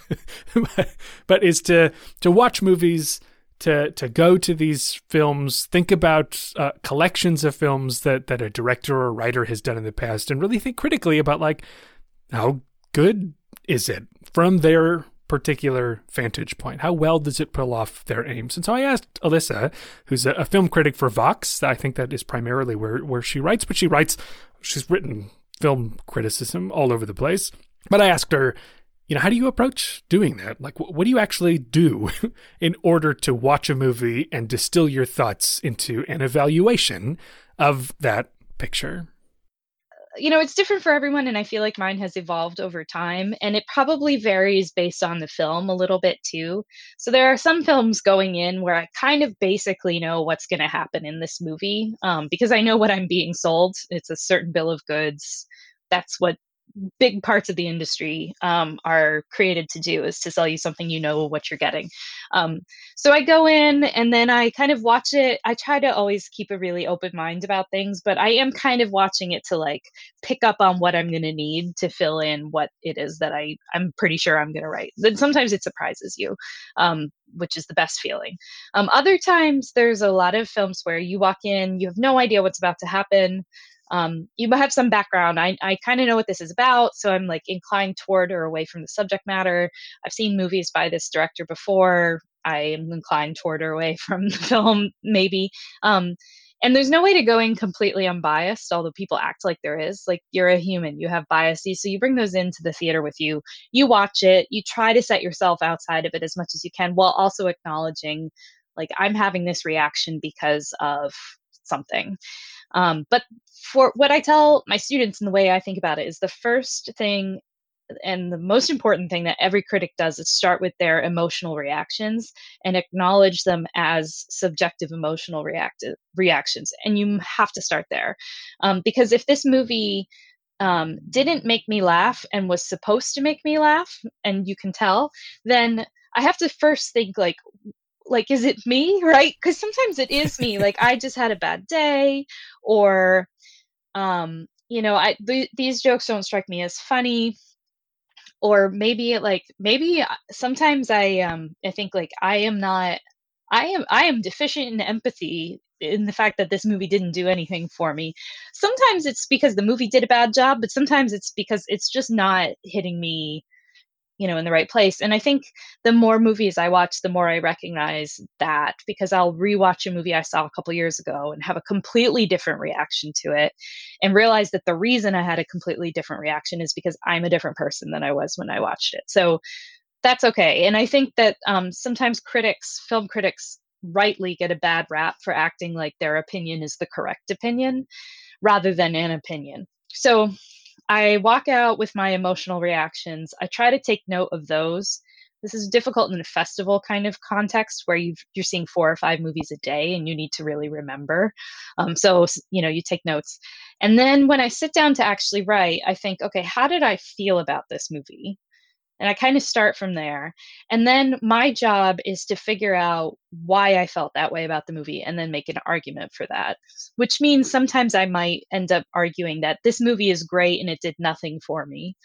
S1: [LAUGHS] but, but is to to watch movies to to go to these films, think about uh, collections of films that that a director or writer has done in the past, and really think critically about like how good is it from their particular vantage point? How well does it pull off their aims? And so I asked Alissa, who's a, a film critic for Vox. I think that is primarily where where she writes, but she writes she's written film criticism all over the place. But I asked her, you know, how do you approach doing that? Like, what do you actually do [LAUGHS] in order to watch a movie and distill your thoughts into an evaluation of that picture?
S8: You know, it's different for everyone, and I feel like mine has evolved over time, and it probably varies based on the film a little bit too. So, there are some films going in where I kind of basically know what's going to happen in this movie um, because I know what I'm being sold. It's a certain bill of goods that's what big parts of the industry um, are created to do is to sell you something you know what you're getting. Um, so I go in and then I kind of watch it. I try to always keep a really open mind about things, but I am kind of watching it to like pick up on what I'm going to need to fill in what it is that I I'm pretty sure I'm going to write. Then sometimes it surprises you. Um, which is the best feeling. Um, other times, there's a lot of films where you walk in, you have no idea what's about to happen um, you have some background. I, I kind of know what this is about, so I'm like inclined toward or away from the subject matter. I've seen movies by this director before. I am inclined toward or away [LAUGHS] from the film, maybe. Um, and there's no way to go in completely unbiased, although people act like there is. Like you're a human, you have biases, so you bring those into the theater with you. You watch it, you try to set yourself outside of it as much as you can, while also acknowledging, like I'm having this reaction because of something. Um, but for what I tell my students and the way I think about it is the first thing and the most important thing that every critic does is start with their emotional reactions and acknowledge them as subjective emotional reactive reactions and you have to start there. Um, because if this movie um, didn't make me laugh and was supposed to make me laugh and you can tell then i have to first think like like is it me right? Because sometimes it is me like i just had a bad day or um you know i th- these jokes don't strike me as funny or maybe like maybe sometimes i um i think like i am not i am i am deficient in empathy in the fact that this movie didn't do anything for me. Sometimes it's because the movie did a bad job but sometimes it's because it's just not hitting me you know in the right place. And i think the more movies i watch the more i recognize that because i'll rewatch a movie i saw a couple years ago and have a completely different reaction to it and realize that the reason i had a completely different reaction is because i'm a different person than i was when i watched it. So that's okay. And i think that um, sometimes critics film critics rightly get a bad rap for acting like their opinion is the correct opinion rather than an opinion. So I walk out with my emotional reactions. I try to take note of those this is difficult in a festival kind of context where you you're seeing four or five movies a day and you need to really remember. Um, so you know you take notes, and then when I sit down to actually write, I think, okay, how did I feel about this movie? And I kind of start from there. And then my job is to figure out why I felt that way about the movie and then make an argument for that, which means sometimes I might end up arguing that this movie is great and it did nothing for me,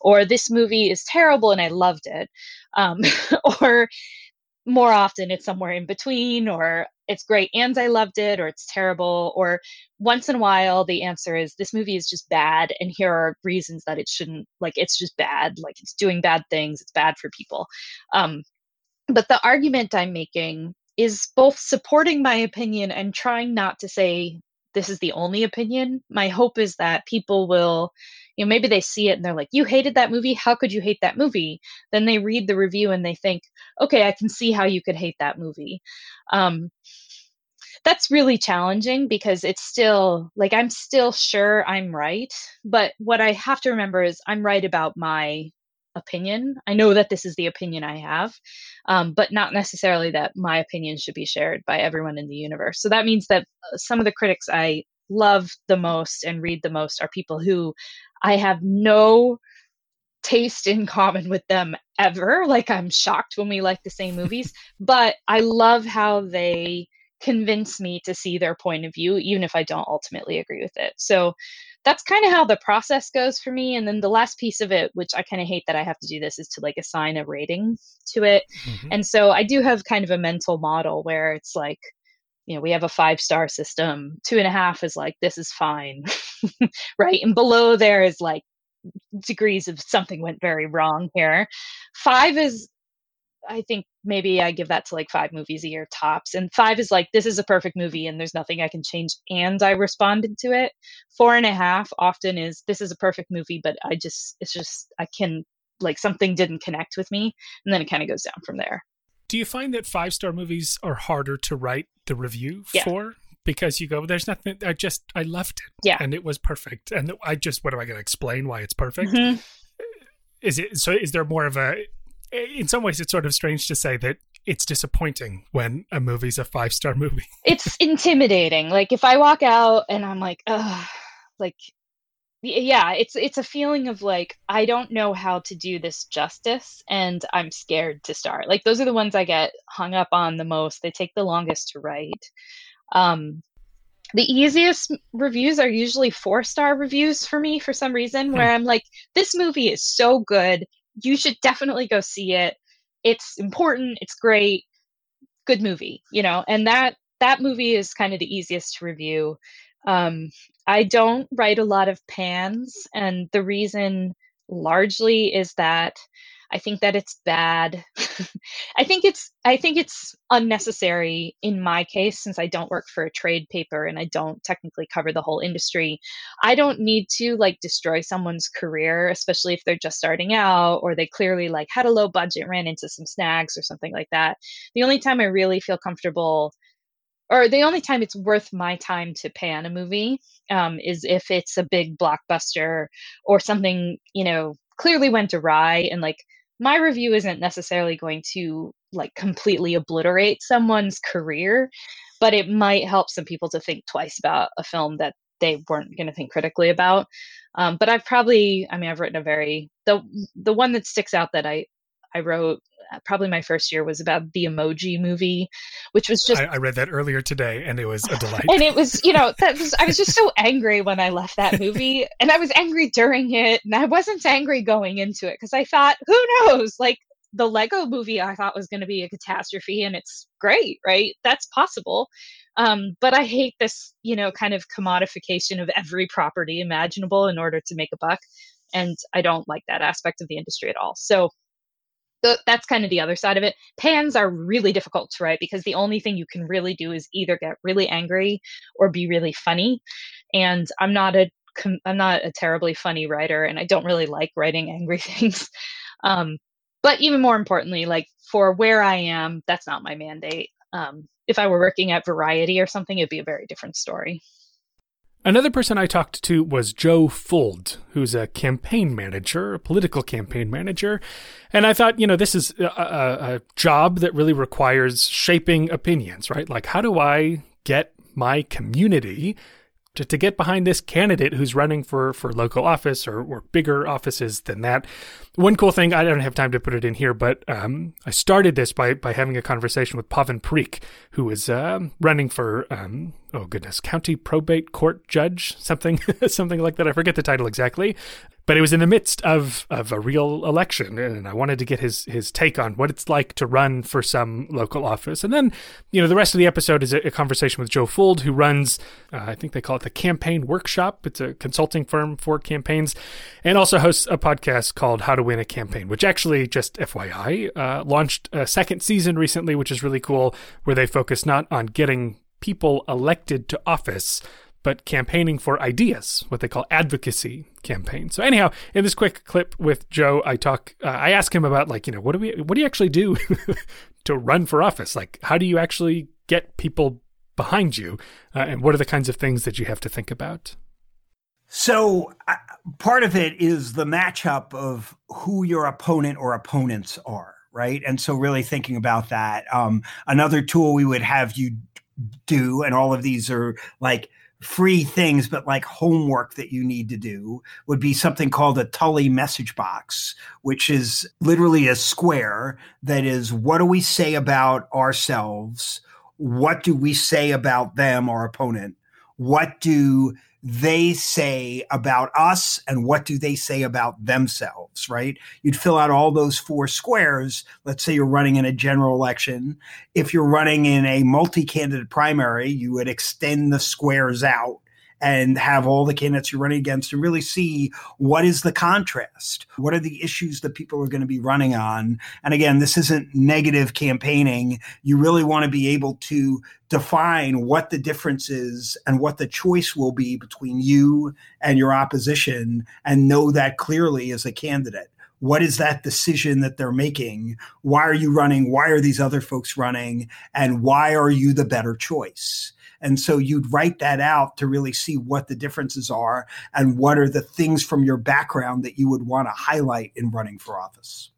S8: or this movie is terrible and I loved it, um, [LAUGHS] or more often it's somewhere in between or it's great and I loved it or it's terrible or once in a while the answer is this movie is just bad and here are reasons that it shouldn't like it's just bad like it's doing bad things it's bad for people um, but the argument I'm making is both supporting my opinion and trying not to say this is the only opinion. My hope is that people will, you know, maybe they see it and they're like, you hated that movie. How could you hate that movie? Then they read the review and they think, okay, I can see how you could hate that movie. Um, that's really challenging because it's still like I'm still sure I'm right. But what I have to remember is I'm right about my opinion. I know that this is the opinion I have, um, but not necessarily that my opinion should be shared by everyone in the universe. So that means that uh, some of the critics I love the most and read the most are people who I have no taste in common with them ever. Like I'm shocked when we like the same movies, [LAUGHS] but I love how they convince me to see their point of view, even if I don't ultimately agree with it. So that's kind of how the process goes for me. And then the last piece of it, which I kind of hate that I have to do this, is to like assign a rating to it. Mm-hmm. And so I do have kind of a mental model where it's like, you know, we have a five star system. Two and a half is like, this is fine. [LAUGHS] right. And below there is like degrees of something went very wrong here. Five is I think maybe I give that to like five movies a year tops. And five is like, this is a perfect movie and there's nothing I can change. And I responded to it. Four and a half often is, this is a perfect movie, but I just, it's just, I can, like, something didn't connect with me. And then it kind of goes down from there.
S1: Do you find that five star movies are harder to write the review yeah. for? Because you go, there's nothing, I just, I loved it.
S8: Yeah.
S1: And it was perfect. And I just, what am I going to explain why it's perfect?
S8: Mm-hmm.
S1: Is it, so is there more of a, in some ways, it's sort of strange to say that it's disappointing when a movie's a five star movie.
S8: it's intimidating. Like if I walk out and I'm like, ugh, like, yeah, it's it's a feeling of like I don't know how to do this justice, and I'm scared to start. Like those are the ones I get hung up on the most. They take the longest to write. Um, the easiest reviews are usually four star reviews for me for some reason, where hmm. I'm like, this movie is so good you should definitely go see it. It's important, it's great, good movie, you know, and that that movie is kind of the easiest to review. Um, I don't write a lot of pans, and the reason largely is that I think that it's bad. [LAUGHS] I think it's I think it's unnecessary in my case since I don't work for a trade paper and I don't technically cover the whole industry. I don't need to like destroy someone's career, especially if they're just starting out or they clearly like had a low budget, ran into some snags or something like that. The only time I really feel comfortable or the only time it's worth my time to pan a movie um, is if it's a big blockbuster or something you know clearly went awry and like my review isn't necessarily going to like completely obliterate someone's career, but it might help some people to think twice about a film that they weren't going to think critically about. Um, but I've probably, I mean, I've written a very the the one that sticks out that I I wrote probably my first year was about the emoji movie, which was just.
S1: I, I, read that earlier today, and it was a delight.
S8: and it was, you know, that was I was just so angry when I left that [LAUGHS] movie, and I was angry during it, and I wasn't angry going into it because I thought, who knows, like the Lego movie I thought was going to be a catastrophe, and it's great, right? That's possible. Um, but I hate this, you know, kind of commodification of every property imaginable in order to make a buck. And I don't like that aspect of the industry at all. So the, that's kind of the other side of it. Pans are really difficult to write because the only thing you can really do is either get really angry or be really funny. And I'm not a I'm not a terribly funny writer, and I don't really like writing angry [LAUGHS] things. Um, but even more importantly, like for where I am, that's not my mandate. Um, if I were working at Variety or something, it'd be a very different story.
S1: Another person I talked to was Joe Fuld, who's a campaign manager, a political campaign manager. And I thought, you know, this is a, a, a, job that really requires shaping opinions, right? Like, how do I get my community to, to get behind this candidate who's running for, for local office or, or bigger offices than that. One cool thing, I don't have time to put it in here, but um, I started this by, by having a conversation with Pavan Parikh, who is uh, running for, um, oh goodness, county probate court judge, something, [LAUGHS] something like that. I forget the title exactly but it was in the midst of, of a real election and i wanted to get his his take on what it's like to run for some local office. And then you know the rest of the episode is a, a conversation with joe fuld who runs uh, i think they call it the campaign workshop. It's a consulting firm for campaigns and also hosts a podcast called how to win a campaign which actually just fyi uh, launched a second season recently which is really cool where they focus not on getting people elected to office but campaigning for ideas, what they call advocacy campaigns. So anyhow, in this quick clip with Joe, I talk, uh, I ask him about like, you know, what do we, what do you actually do [LAUGHS] to run for office? Like, how do you actually get people behind you, uh, and what are the kinds of things that you have to think about?
S9: So uh, part of it is the matchup of who your opponent or opponents are, right? And so really thinking about that. Um, another tool we would have you do, and all of these are like free things, but like homework that you need to do would be something called a Tully message box, which is literally a square that is what do we say about ourselves? What do we say about them, our opponent? What do they say about us and what do they say about themselves, right? You'd fill out all those four squares. Let's say you're running in a general election. If you're running in a multi candidate primary, you would extend the squares out and have all the candidates you're running against and really see what is the contrast? What are the issues that people are going to be running on? And again, this isn't negative campaigning. You really want to be able to define what the difference is and what the choice will be between you and your opposition and know that clearly as a candidate what is that decision that they're making why are you running why are these other folks running and why are you the better choice and so you'd write that out to really see what the differences are and what are the things from your background that you would want to highlight in running for office.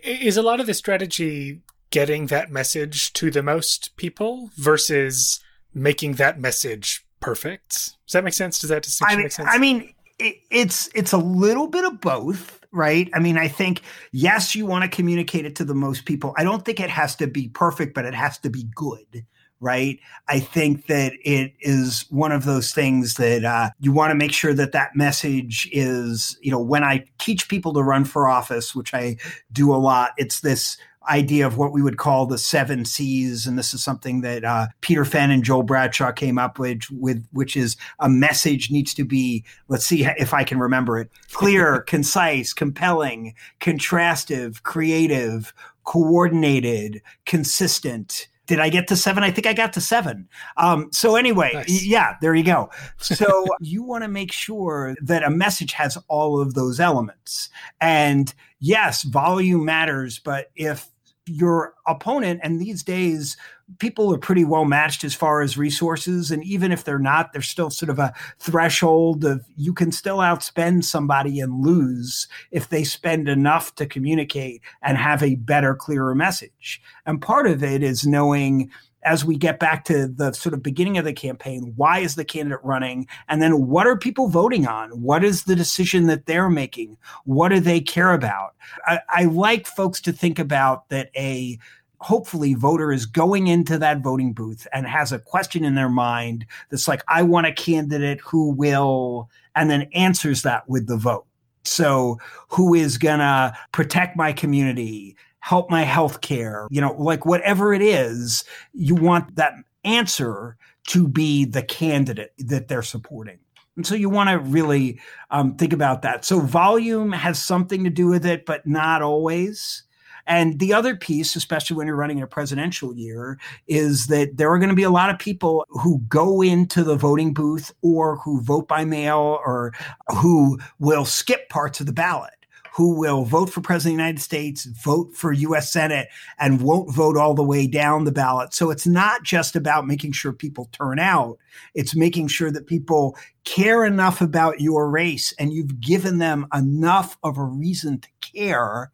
S1: Is a lot of the strategy getting that message to the most people versus making that message perfect? Does that make sense? Does that distinction
S9: I mean,
S1: make sense?
S9: I mean, it, it's it's a little bit of both right? I mean, I think, yes, you want to communicate it to the most people. I don't think it has to be perfect, but it has to be good right? I think that it is one of those things that uh, you want to make sure that that message is, you know, when I teach people to run for office, which I do a lot, it's this idea of what we would call the seven C's, and this is something that uh, Peter Fenn and Joel Bradshaw came up with, with, which is a message needs to be. Let's see if I can remember it: [LAUGHS] clear, concise, compelling, contrastive, creative, coordinated, consistent did I get to seven? I think I got to seven. Um, so anyway, nice. yeah, there you go. [LAUGHS] So you want to make sure that a message has all of those elements. And yes, volume matters, but if your opponent and these days people are pretty well matched as far as resources and even if they're not there's still sort of a threshold of you can still outspend somebody and lose if they spend enough to communicate and have a better clearer message. And part of it is knowing as we get back to the sort of beginning of the campaign, why is the candidate running? And then what are people voting on? What is the decision that they're making? What do they care about? I, I like folks to think about that a hopefully voter is going into that voting booth and has a question in their mind that's like, I want a candidate who will, and then answers that with the vote. So who is gonna protect my community? Help my health care, you know, like whatever it is, you want that answer to be the candidate that they're supporting. And so you want to really um, think about that. So volume has something to do with it, but not always. And the other piece, especially when you're running in a presidential year, is that there are going to be a lot of people who go into the voting booth or who vote by mail or who will skip parts of the ballot who will vote for president of the United States, vote for US Senate, and won't vote all the way down the ballot. So it's not just about making sure people turn out, it's making sure that people care enough about your race and you've given them enough of a reason to care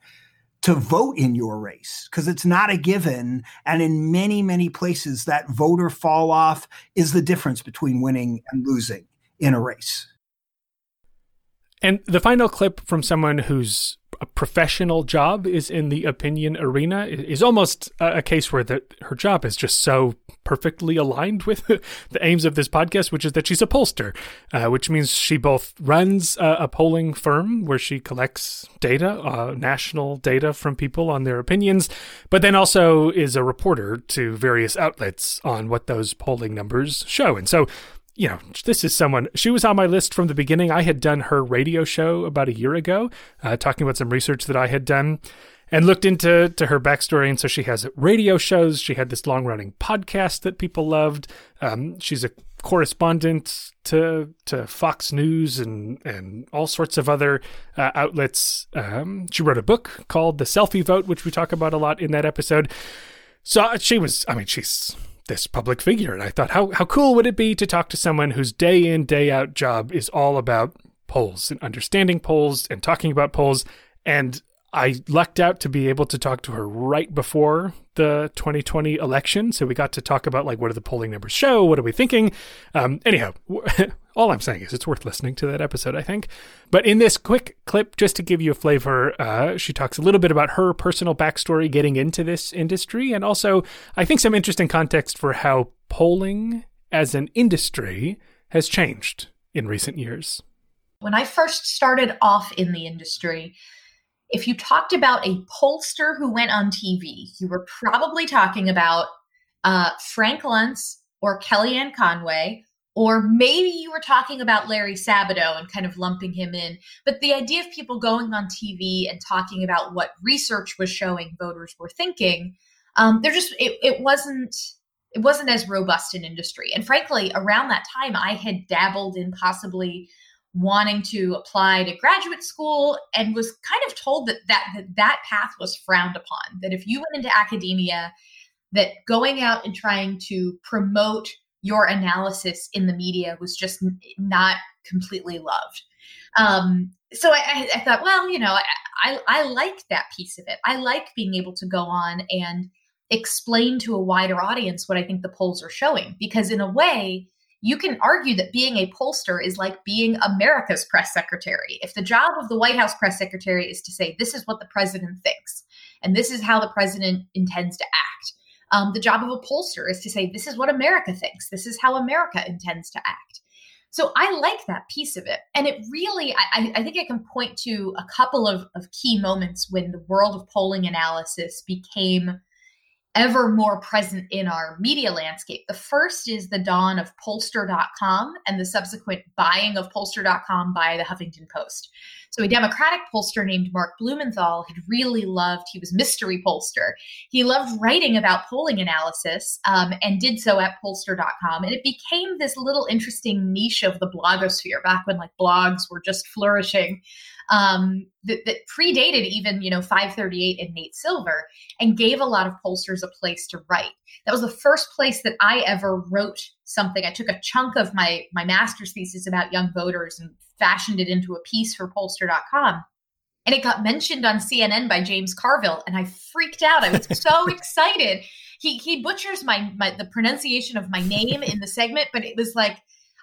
S9: to vote in your race because it's not a given. And in many, many places, that voter fall off is the difference between winning and losing in a race.
S1: And the final clip from someone whose professional job is in the opinion arena is almost a, case where the, her job is just so perfectly aligned with [LAUGHS] the aims of this podcast, which is that she's a pollster, uh, which means she both runs a, a, polling firm where she collects data, uh, national data from people on their opinions, but then also is a reporter to various outlets on what those polling numbers show. And so you know, this is someone, she was on my list from the beginning. I had done her radio show about a year ago, uh, talking about some research that I had done and looked into to her backstory. And so she has radio shows. She had this long running podcast that people loved. Um, she's a correspondent to to Fox News and and all sorts of other uh, outlets. Um, she wrote a book called The Selfie Vote, which we talk about a lot in that episode. So she was, I mean, she's this public figure. And I thought, how, how cool would it be to talk to someone whose day in, day out job is all about polls and understanding polls and talking about polls. And I lucked out to be able to talk to her right before the 2020 election. So we got to talk about like what do the polling numbers show? What are we thinking? Um, anyhow, [LAUGHS] all I'm saying is it's worth listening to that episode, I think. But in this quick clip, just to give you a flavor, uh, she talks a little bit about her personal backstory getting into this industry, and also I think some interesting context for how polling as an industry has changed in recent years.
S10: When I first started off in the industry, if you talked about a pollster who went on TV, you were probably talking about uh, Frank Luntz or Kellyanne Conway, or maybe you were talking about Larry Sabato and kind of lumping him in. But the idea of people going on TV and talking about what research was showing voters were thinking, um, there just it, it wasn't it wasn't as robust an industry. And frankly, around that time, I had dabbled in possibly wanting to apply to graduate school and was kind of told that that that, that path was frowned upon that if you went into academia that going out and trying to promote your analysis in the media was just not completely loved. Um, so I, I, thought well you know I, I, I like that piece of it. I like being able to go on and explain to a wider audience what i think the polls are showing because in a way you can argue that being a pollster is like being America's press secretary. If the job of the White House press secretary is to say, this is what the president thinks, and this is how the president intends to act, um, the job of a pollster is to say, this is what America thinks, this is how America intends to act. So I like that piece of it. And it really, I, I think I can point to a couple of, of key moments when the world of polling analysis became ever more present in our media landscape. The first is the dawn of pollster.com and the subsequent buying of pollster.com by the Huffington Post. So, a Democratic pollster named Mark Blumenthal had really loved, he was mystery pollster. He loved writing about polling analysis um, and did so at pollster.com. And it became this little interesting niche of the blogosphere back when like blogs were just flourishing um, that, that, predated even you know 538 and Nate Silver, and gave a lot of pollsters a place to write. That was the first place that I ever wrote something. I took a chunk of my my master's thesis about young voters and fashioned it into a piece for Pollster.com. And it got mentioned on CNN by James Carville, and I freaked out. I was [LAUGHS] so excited. He he butchers my, my the pronunciation of my name in the segment, but it was like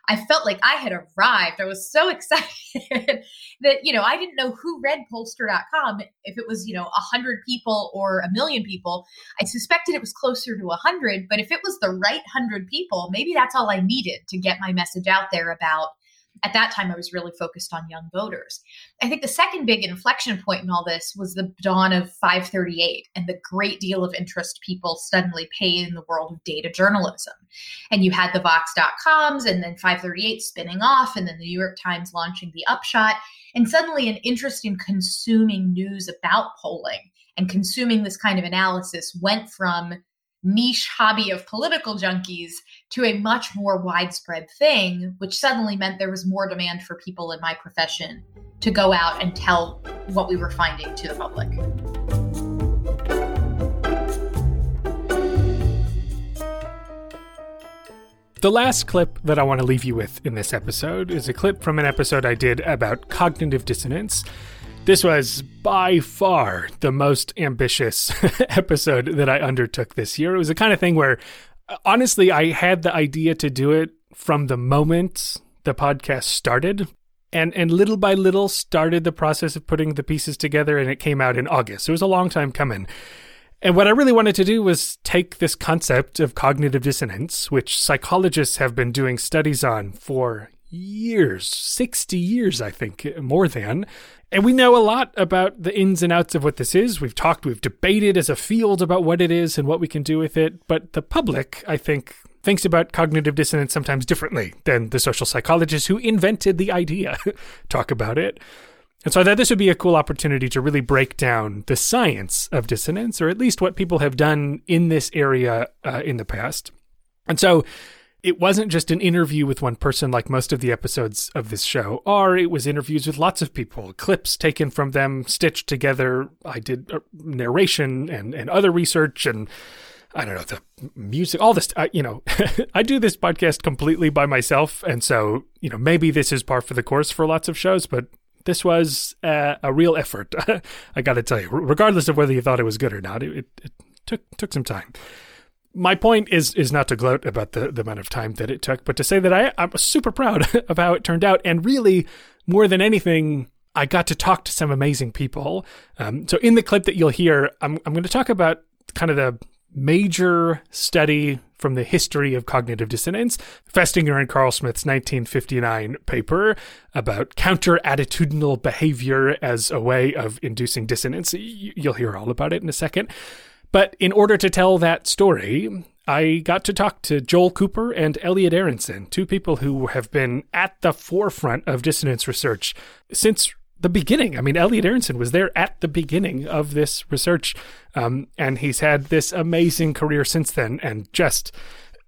S10: I felt like I had arrived. I was so [LAUGHS] excited that, you know, I didn't know who read pollster.com, if it was, you know, a hundred people or a million people. I suspected it was closer to a hundred, but if it was the right hundred people, maybe that's all I needed to get my message out there about at that time I was really focused on young voters. I think the second big inflection point in all this was the dawn of 538 and the great deal of interest people suddenly paid in the world of data journalism. And you had the Vox.coms and then 538 spinning off, and then the New York Times launching the upshot, and suddenly an interest in consuming news about polling and consuming this kind of analysis went from niche hobby of political junkies to a much more widespread thing, which suddenly meant there was more demand for people in my profession to go out and tell what we were finding to the public.
S1: The last clip that I want to leave you with in this episode is a clip from an episode I did about cognitive dissonance. This was by far the most ambitious [LAUGHS] episode that I undertook this year. It was the kind of thing where, uh, honestly, I had the idea to do it from the moment the podcast started. And, and little by little started the process of putting the pieces together, and it came out in August. It was a long time coming. And what I really wanted to do was take this concept of cognitive dissonance, which psychologists have been doing studies on for years 60 years, I think, more than. And we know a lot about the ins and outs of what this is. We've talked, we've debated as a field about what it is and what we can do with it. But the public, I think, thinks about cognitive dissonance sometimes differently than the social psychologists who invented the idea [LAUGHS] talk about it. And so I thought this would be a cool opportunity to really break down the science of dissonance, or at least what people have done in this area uh, in the past. And so it wasn't just an interview with one person like most of the episodes of this show are. It was interviews with lots of people, clips taken from them, stitched together. I did uh, narration and, and other research and I don't know, the music, all this, I, you know, [LAUGHS] I do this podcast completely by myself. And so, you know, maybe this is par for the course for lots of shows, but this was uh, a real effort. [LAUGHS] I got to tell you, regardless of whether you thought it was good or not, it, it, it, took took some time. My point is is not to gloat about the, the amount of time that it took, but to say that I, I'm super proud [LAUGHS] of how it turned out, and really more than anything, I got to talk to some amazing people. Um, so in the clip that you'll hear, I'm I'm going to talk about kind of the major study from the history of cognitive dissonance, Festinger and Carlsmith's 1959 paper about counter attitudinal behavior as a way of inducing dissonance. You'll hear all about it in a second. But in order to tell that story, I got to talk to Joel Cooper and Elliot Aronson, two people who have been at the forefront of dissonance research since the beginning. I mean, Elliot Aronson was there at the beginning of this research, um, and he's had this amazing career since then. And just,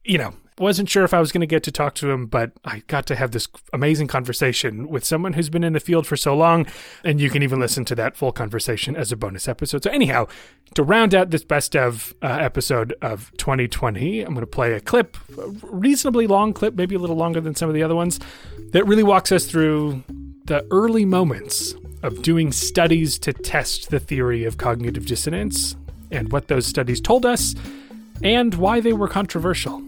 S1: you know, wasn't sure if I was going to get to talk to him, but I got to have this amazing conversation with someone who's been in the field for so long. And you can even listen to that full conversation as a bonus episode. So, anyhow, to round out this best of uh, episode of 2020, I'm going to play a clip, a reasonably long clip, maybe a little longer than some of the other ones, that really walks us through the early moments of doing studies to test the theory of cognitive dissonance and what those studies told us and why they were controversial.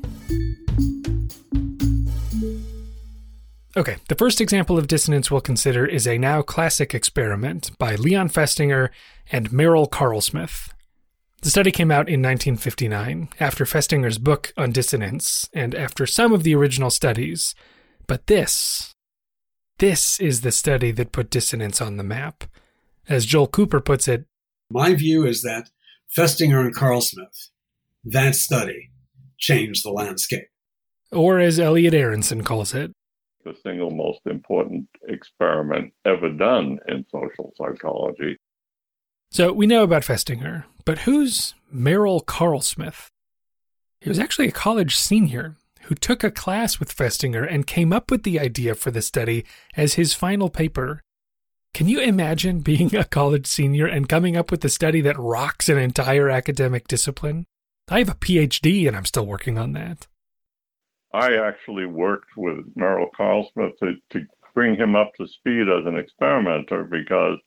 S1: Okay, the first example of dissonance we'll consider is a now classic experiment by Leon Festinger and Merrill Carlsmith. The study came out in 1959 after Festinger's book on dissonance and after some of the original studies, but this this is the study that put dissonance on the map. As Joel Cooper puts it,
S11: my view is that Festinger and Carlsmith, that study, changed the landscape.
S1: Or as Elliot Aronson calls it,
S12: the single most important experiment ever done in social psychology.
S1: So we know about Festinger, but who's Merrill Carlsmith? He was actually a college senior who took a class with Festinger and came up with the idea for the study as his final paper. Can you imagine [LAUGHS] being a college senior and coming up with a study that rocks an entire academic discipline? I have a PhD and I'm still working on that.
S12: I actually worked with Merrill Carlsmith to, to bring him up to speed as an experimenter because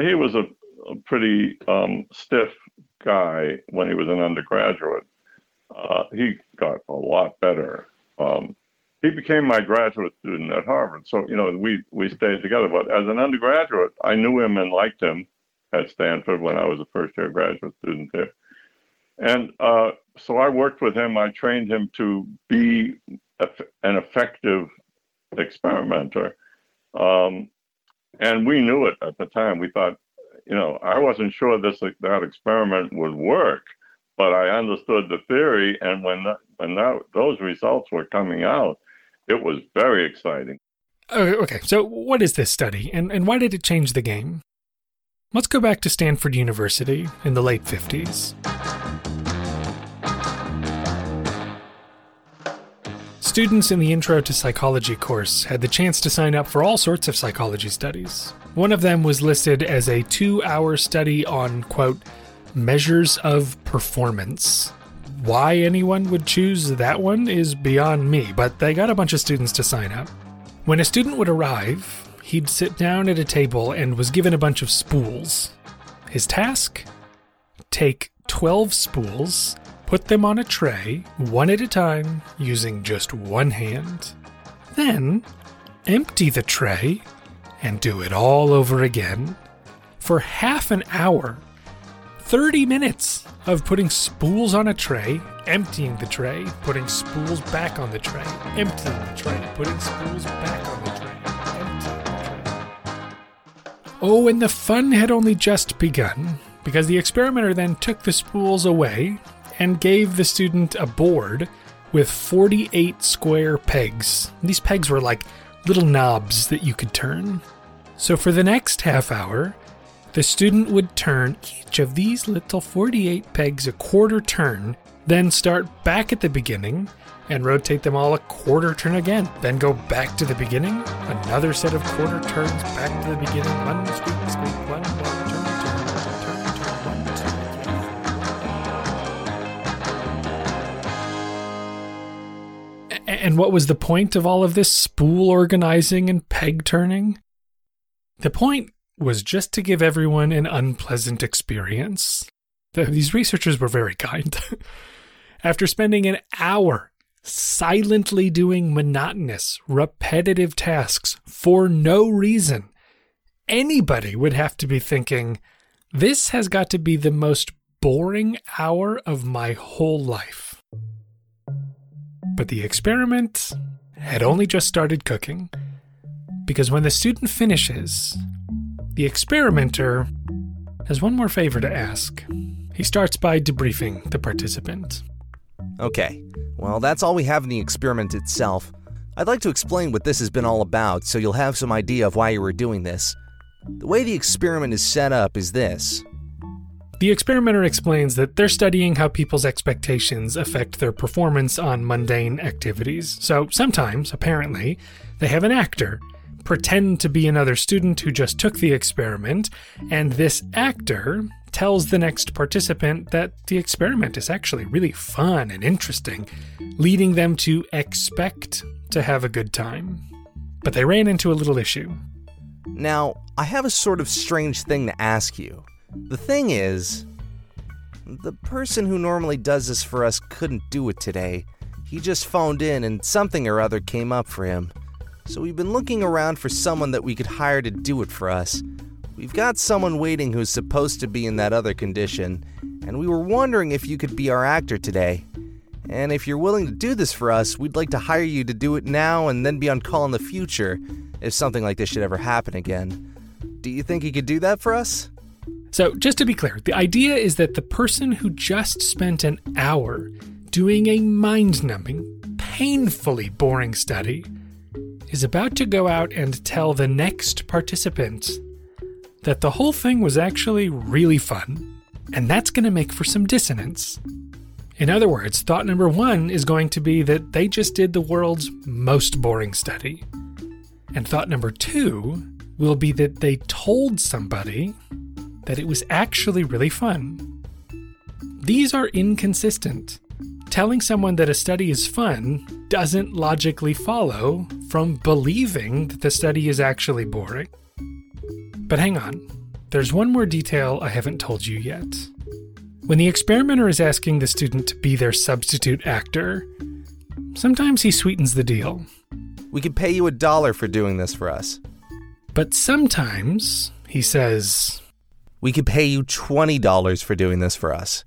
S12: he was a, a pretty um, stiff guy when he was an undergraduate uh, he got a lot better. Um, he became my graduate student at Harvard. So, you know, we, we stayed together. But as an undergraduate, I knew him and liked him at Stanford when I was a first year graduate student there. And uh, so I worked with him. I trained him to be an effective experimenter. Um, and we knew it at the time. We thought, you know, I wasn't sure this that experiment would work, but I understood the theory, and when that, when that, those results were coming out, it was very exciting.
S1: Okay, so what is this study, and, and why did it change the game? Let's go back to Stanford University in the late 50s. Students in the Intro to Psychology course had the chance to sign up for all sorts of psychology studies. One of them was listed as a two hour study on, quote, measures of performance. Why anyone would choose that one is beyond me, but they got a bunch of students to sign up. When a student would arrive, he'd sit down at a table and was given a bunch of spools. His task? Take 12 spools, put them on a tray, one at a time, using just one hand. Then, empty the tray and do it all over again. For half an hour, 30 minutes of putting spools on a tray, emptying the tray, putting spools back on the tray, emptying the tray, putting spools back on the tray, emptying the tray. Oh, and the fun had only just begun, because the experimenter then took the spools away and gave the student a board with 48 square pegs. These pegs were like little knobs that you could turn. So for the next half hour, the student would turn each of these little 48 pegs a quarter turn, then start back at the beginning and rotate them all a quarter turn again. Then go back to the beginning, another set of quarter turns back to the beginning, one And what was the point of all of this spool organizing and peg turning? The point was just to give everyone an unpleasant experience. The- These researchers were very kind. [LAUGHS] After spending an hour silently doing monotonous, repetitive tasks for no reason, anybody would have to be thinking, this has got to be the most boring hour of my whole life. But the experiment had only just started cooking, because when the student finishes, the experimenter has one more favor to ask. He starts by debriefing the participant.
S13: Okay, well, that's all we have in the experiment itself. I'd like to explain what this has been all about so you'll have some idea of why you were doing this. The way the experiment is set up is this
S1: The experimenter explains that they're studying how people's expectations affect their performance on mundane activities. So sometimes, apparently, they have an actor pretend to be another student who just took the experiment, and this actor tells the next participant that the experiment is actually really fun and interesting, leading them to expect to have a good time. But they ran into a little issue.
S13: Now, I have a sort of strange thing to ask you. The thing is, the person who normally does this for us couldn't do it today. He just phoned in and something or other came up for him. So we've been looking around for someone that we could hire to do it for us. We've got someone waiting who's supposed to be in that other condition, and we were wondering if you could be our actor today. And if you're willing to do this for us, we'd like to hire you to do it now and then be on call in the future if something like this should ever happen again. Do you think you could do that for us?
S1: So, just to be clear, the idea is that the person who just spent an hour doing a mind numbing, painfully boring study is about to go out and tell the next participant that the whole thing was actually really fun, and that's going to make for some dissonance. In other words, thought number one is going to be that they just did the world's most boring study. And thought number two will be that they told somebody that it was actually really fun. These are inconsistent. Telling someone that a study is fun doesn't logically follow from believing that the study is actually boring. But hang on, there's one more detail I haven't told you yet. When the experimenter is asking the student to be their substitute actor, sometimes he sweetens the deal.
S13: We could pay you a dollar for doing this for us.
S1: But sometimes he says,
S13: We could pay you $20 for doing this for us.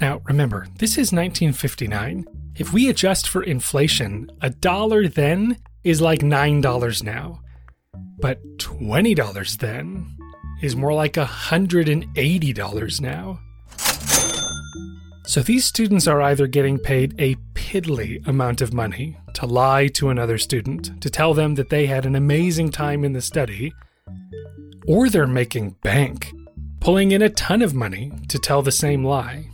S1: Now, remember, this is 1959. If we adjust for inflation, a dollar then is like $9 now. But $20 then is more like $180 now. So these students are either getting paid a piddly amount of money to lie to another student, to tell them that they had an amazing time in the study, or they're making bank, pulling in a ton of money to tell the same lie.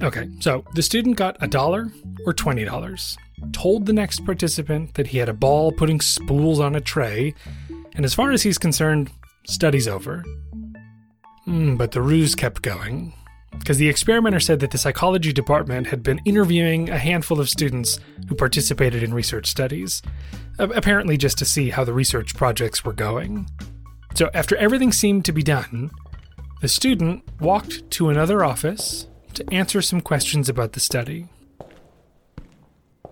S1: Okay, so the student got a dollar or $20. told the next participant that he had a ball putting spools on a tray, and as far as he's concerned, study's over. Mm, but the ruse kept going, because the experimenter said that the psychology department had been interviewing a handful of students who participated in research studies, apparently just to see how the research projects were going. So, after everything seemed to be done, the student walked to another office to answer some questions about the study.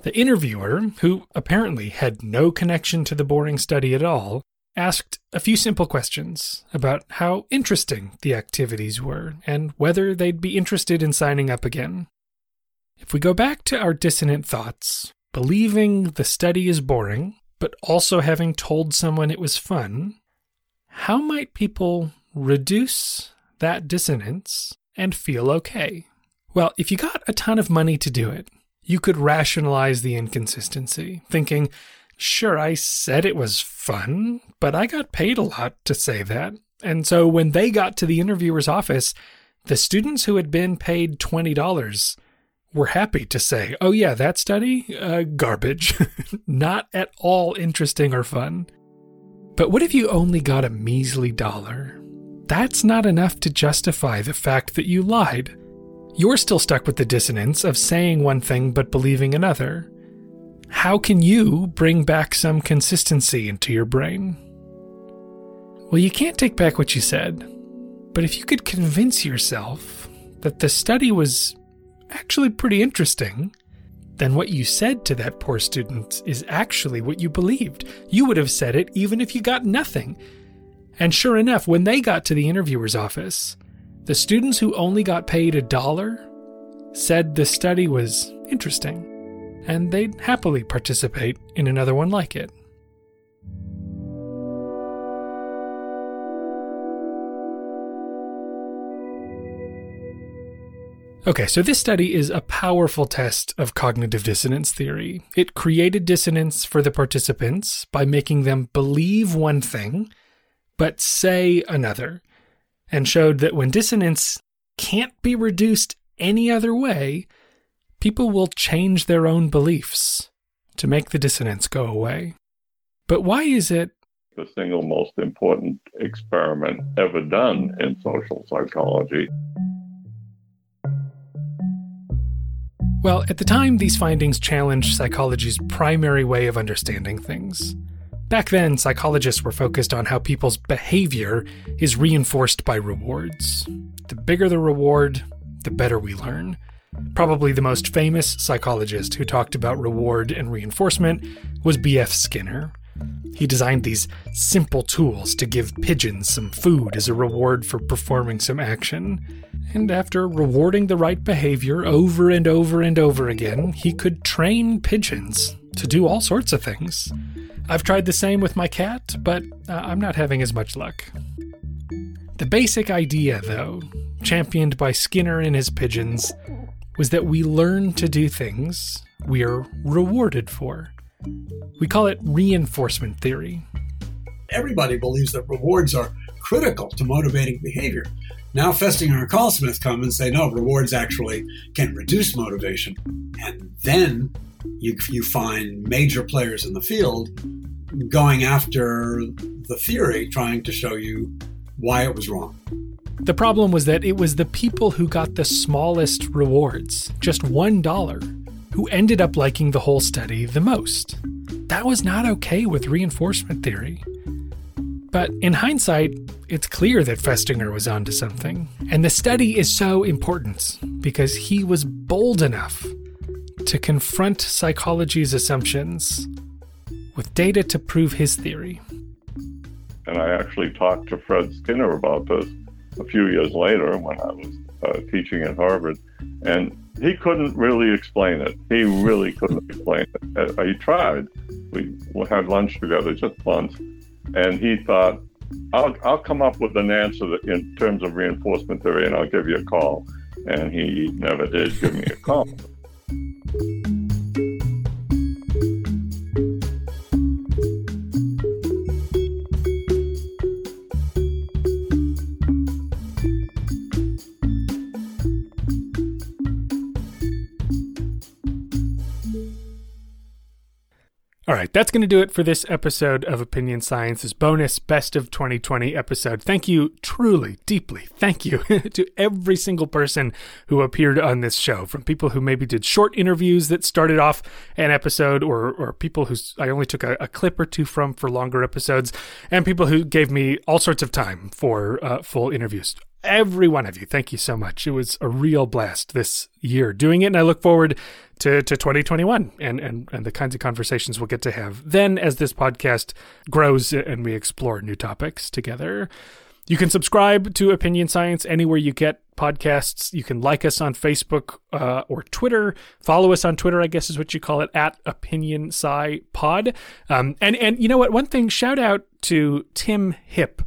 S1: The interviewer, who apparently had no connection to the boring study at all, asked a few simple questions about how interesting the activities were and whether they'd be interested in signing up again. If we go back to our dissonant thoughts, believing the study is boring, but also having told someone it was fun, how might people reduce that dissonance and feel okay? Well, if you got a ton of money to do it, you could rationalize the inconsistency, thinking, sure, I said it was fun, but I got paid a lot to say that. And so when they got to the interviewer's office, the students who had been paid $20 were happy to say, oh, yeah, that study? Uh, garbage. [LAUGHS] Not at all interesting or fun. But what if you only got a measly dollar? That's not enough to justify the fact that you lied. You're still stuck with the dissonance of saying one thing but believing another. How can you bring back some consistency into your brain? Well, you can't take back what you said, but if you could convince yourself that the study was actually pretty interesting, then what you said to that poor student is actually what you believed. You would have said it even if you got nothing. And sure enough, when they got to the interviewer's office, the students who only got paid a dollar said the study was interesting, and they'd happily participate in another one like it. Okay, so this study is a powerful test of cognitive dissonance theory. It created dissonance for the participants by making them believe one thing, but say another and showed that when dissonance can't be reduced any other way, people will change their own beliefs to make the dissonance go away. But why is it
S12: the single most important experiment ever done in social psychology?
S1: Well, at the time, these findings challenged psychology's primary way of understanding things. Back then, psychologists were focused on how people's behavior is reinforced by rewards. The bigger the reward, the better we learn. Probably the most famous psychologist who talked about reward and reinforcement was B.F. Skinner. He designed these simple tools to give pigeons some food as a reward for performing some action. And after rewarding the right behavior over and over and over again, he could train pigeons to do all sorts of things. I've tried the same with my cat, but uh, I'm not having as much luck. The basic idea, though, championed by Skinner and his pigeons, was that we learn to do things we are rewarded for. We call it reinforcement theory.
S11: Everybody believes that rewards are critical to motivating behavior. Now Festinger and Carlsmith come and say, no, rewards actually can reduce motivation. And then you, you find major players in the field going after the theory, trying to show you why it was wrong.
S1: The problem was that it was the people who got the smallest rewards, just $1, who ended up liking the whole study the most. That was not okay with reinforcement theory. But in hindsight, it's clear that Festinger was onto something. And the study is so important because he was bold enough to confront psychology's assumptions with data to prove his theory.
S12: And I actually talked to Fred Skinner about this a few years later when I was uh, teaching at Harvard, and he couldn't really explain it. He really couldn't explain it. Uh, he tried. We, had lunch together just once, and he thought, I'll, I'll come up with an answer that, in terms of reinforcement theory and I'll give you a call. And he never did give me a call.
S1: Right, that's going to do it for this episode of Opinion Science's bonus Best of 2020 episode. Thank you, truly, deeply, thank you [LAUGHS] to every single person who appeared on this show, from people who maybe did short interviews that started off an episode, or, or people who I only took a, a clip or two from for longer episodes, and people who gave me all sorts of time for uh, full interviews every one of you. Thank you so much. It was a real blast this year doing it, and I look forward to, to 2021 and, and, and the kinds of conversations we'll get to have then as this podcast grows and we explore new topics together. You can subscribe to Opinion Science anywhere you get podcasts. You can like us on Facebook uh, or Twitter. Follow us on Twitter, I guess is what you call it, at Opinion Sci Pod. Um, and and you know what? One thing, shout out to Tim Hip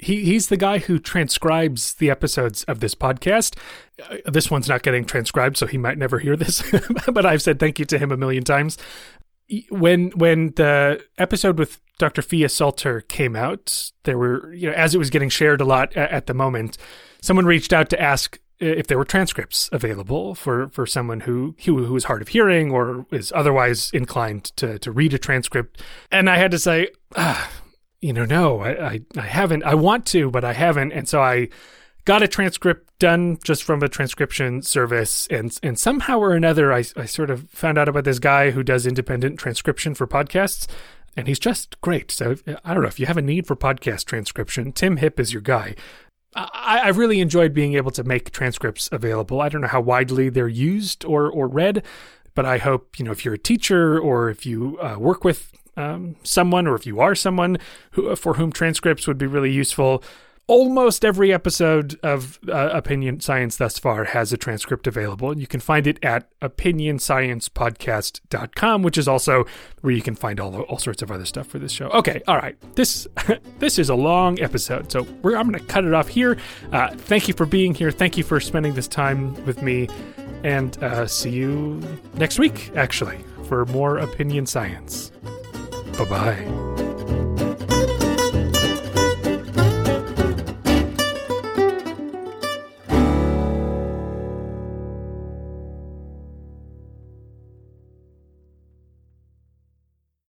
S1: he he's the guy who transcribes the episodes of this podcast. Uh, this one's not getting transcribed, so he might never hear this. [LAUGHS] but I've said thank you to him a million times. When when the episode with Dr. Phia Salter came out, there were you know as it was getting shared a lot at, at the moment, someone reached out to ask if there were transcripts available for, for someone who, who who is hard of hearing or is otherwise inclined to to read a transcript, and I had to say. Ah, you know, no, I, I, I haven't. I want to, but I haven't. And so I got a transcript done just from a transcription service. And, and somehow or another, I, I sort of found out about this guy who does independent transcription for podcasts. And he's just great. So I don't know if you have a need for podcast transcription, Tim Hip is your guy. I, I really enjoyed being able to make transcripts available. I don't know how widely they're used or, or read, but I hope, you know, if you're a teacher or if you uh, work with um, someone, or if you are someone who, for whom transcripts would be really useful, almost every episode of uh, Opinion Science thus far has a transcript available. You can find it at opinionsciencepodcast.com, which is also where you can find all, all sorts of other stuff for this show. Okay, all right. This [LAUGHS] this is a long episode, so I'm going to cut it off here. Uh, thank you for being here. Thank you for spending this time with me, and uh, see you next week, actually, for more Opinion Science. Bye bye.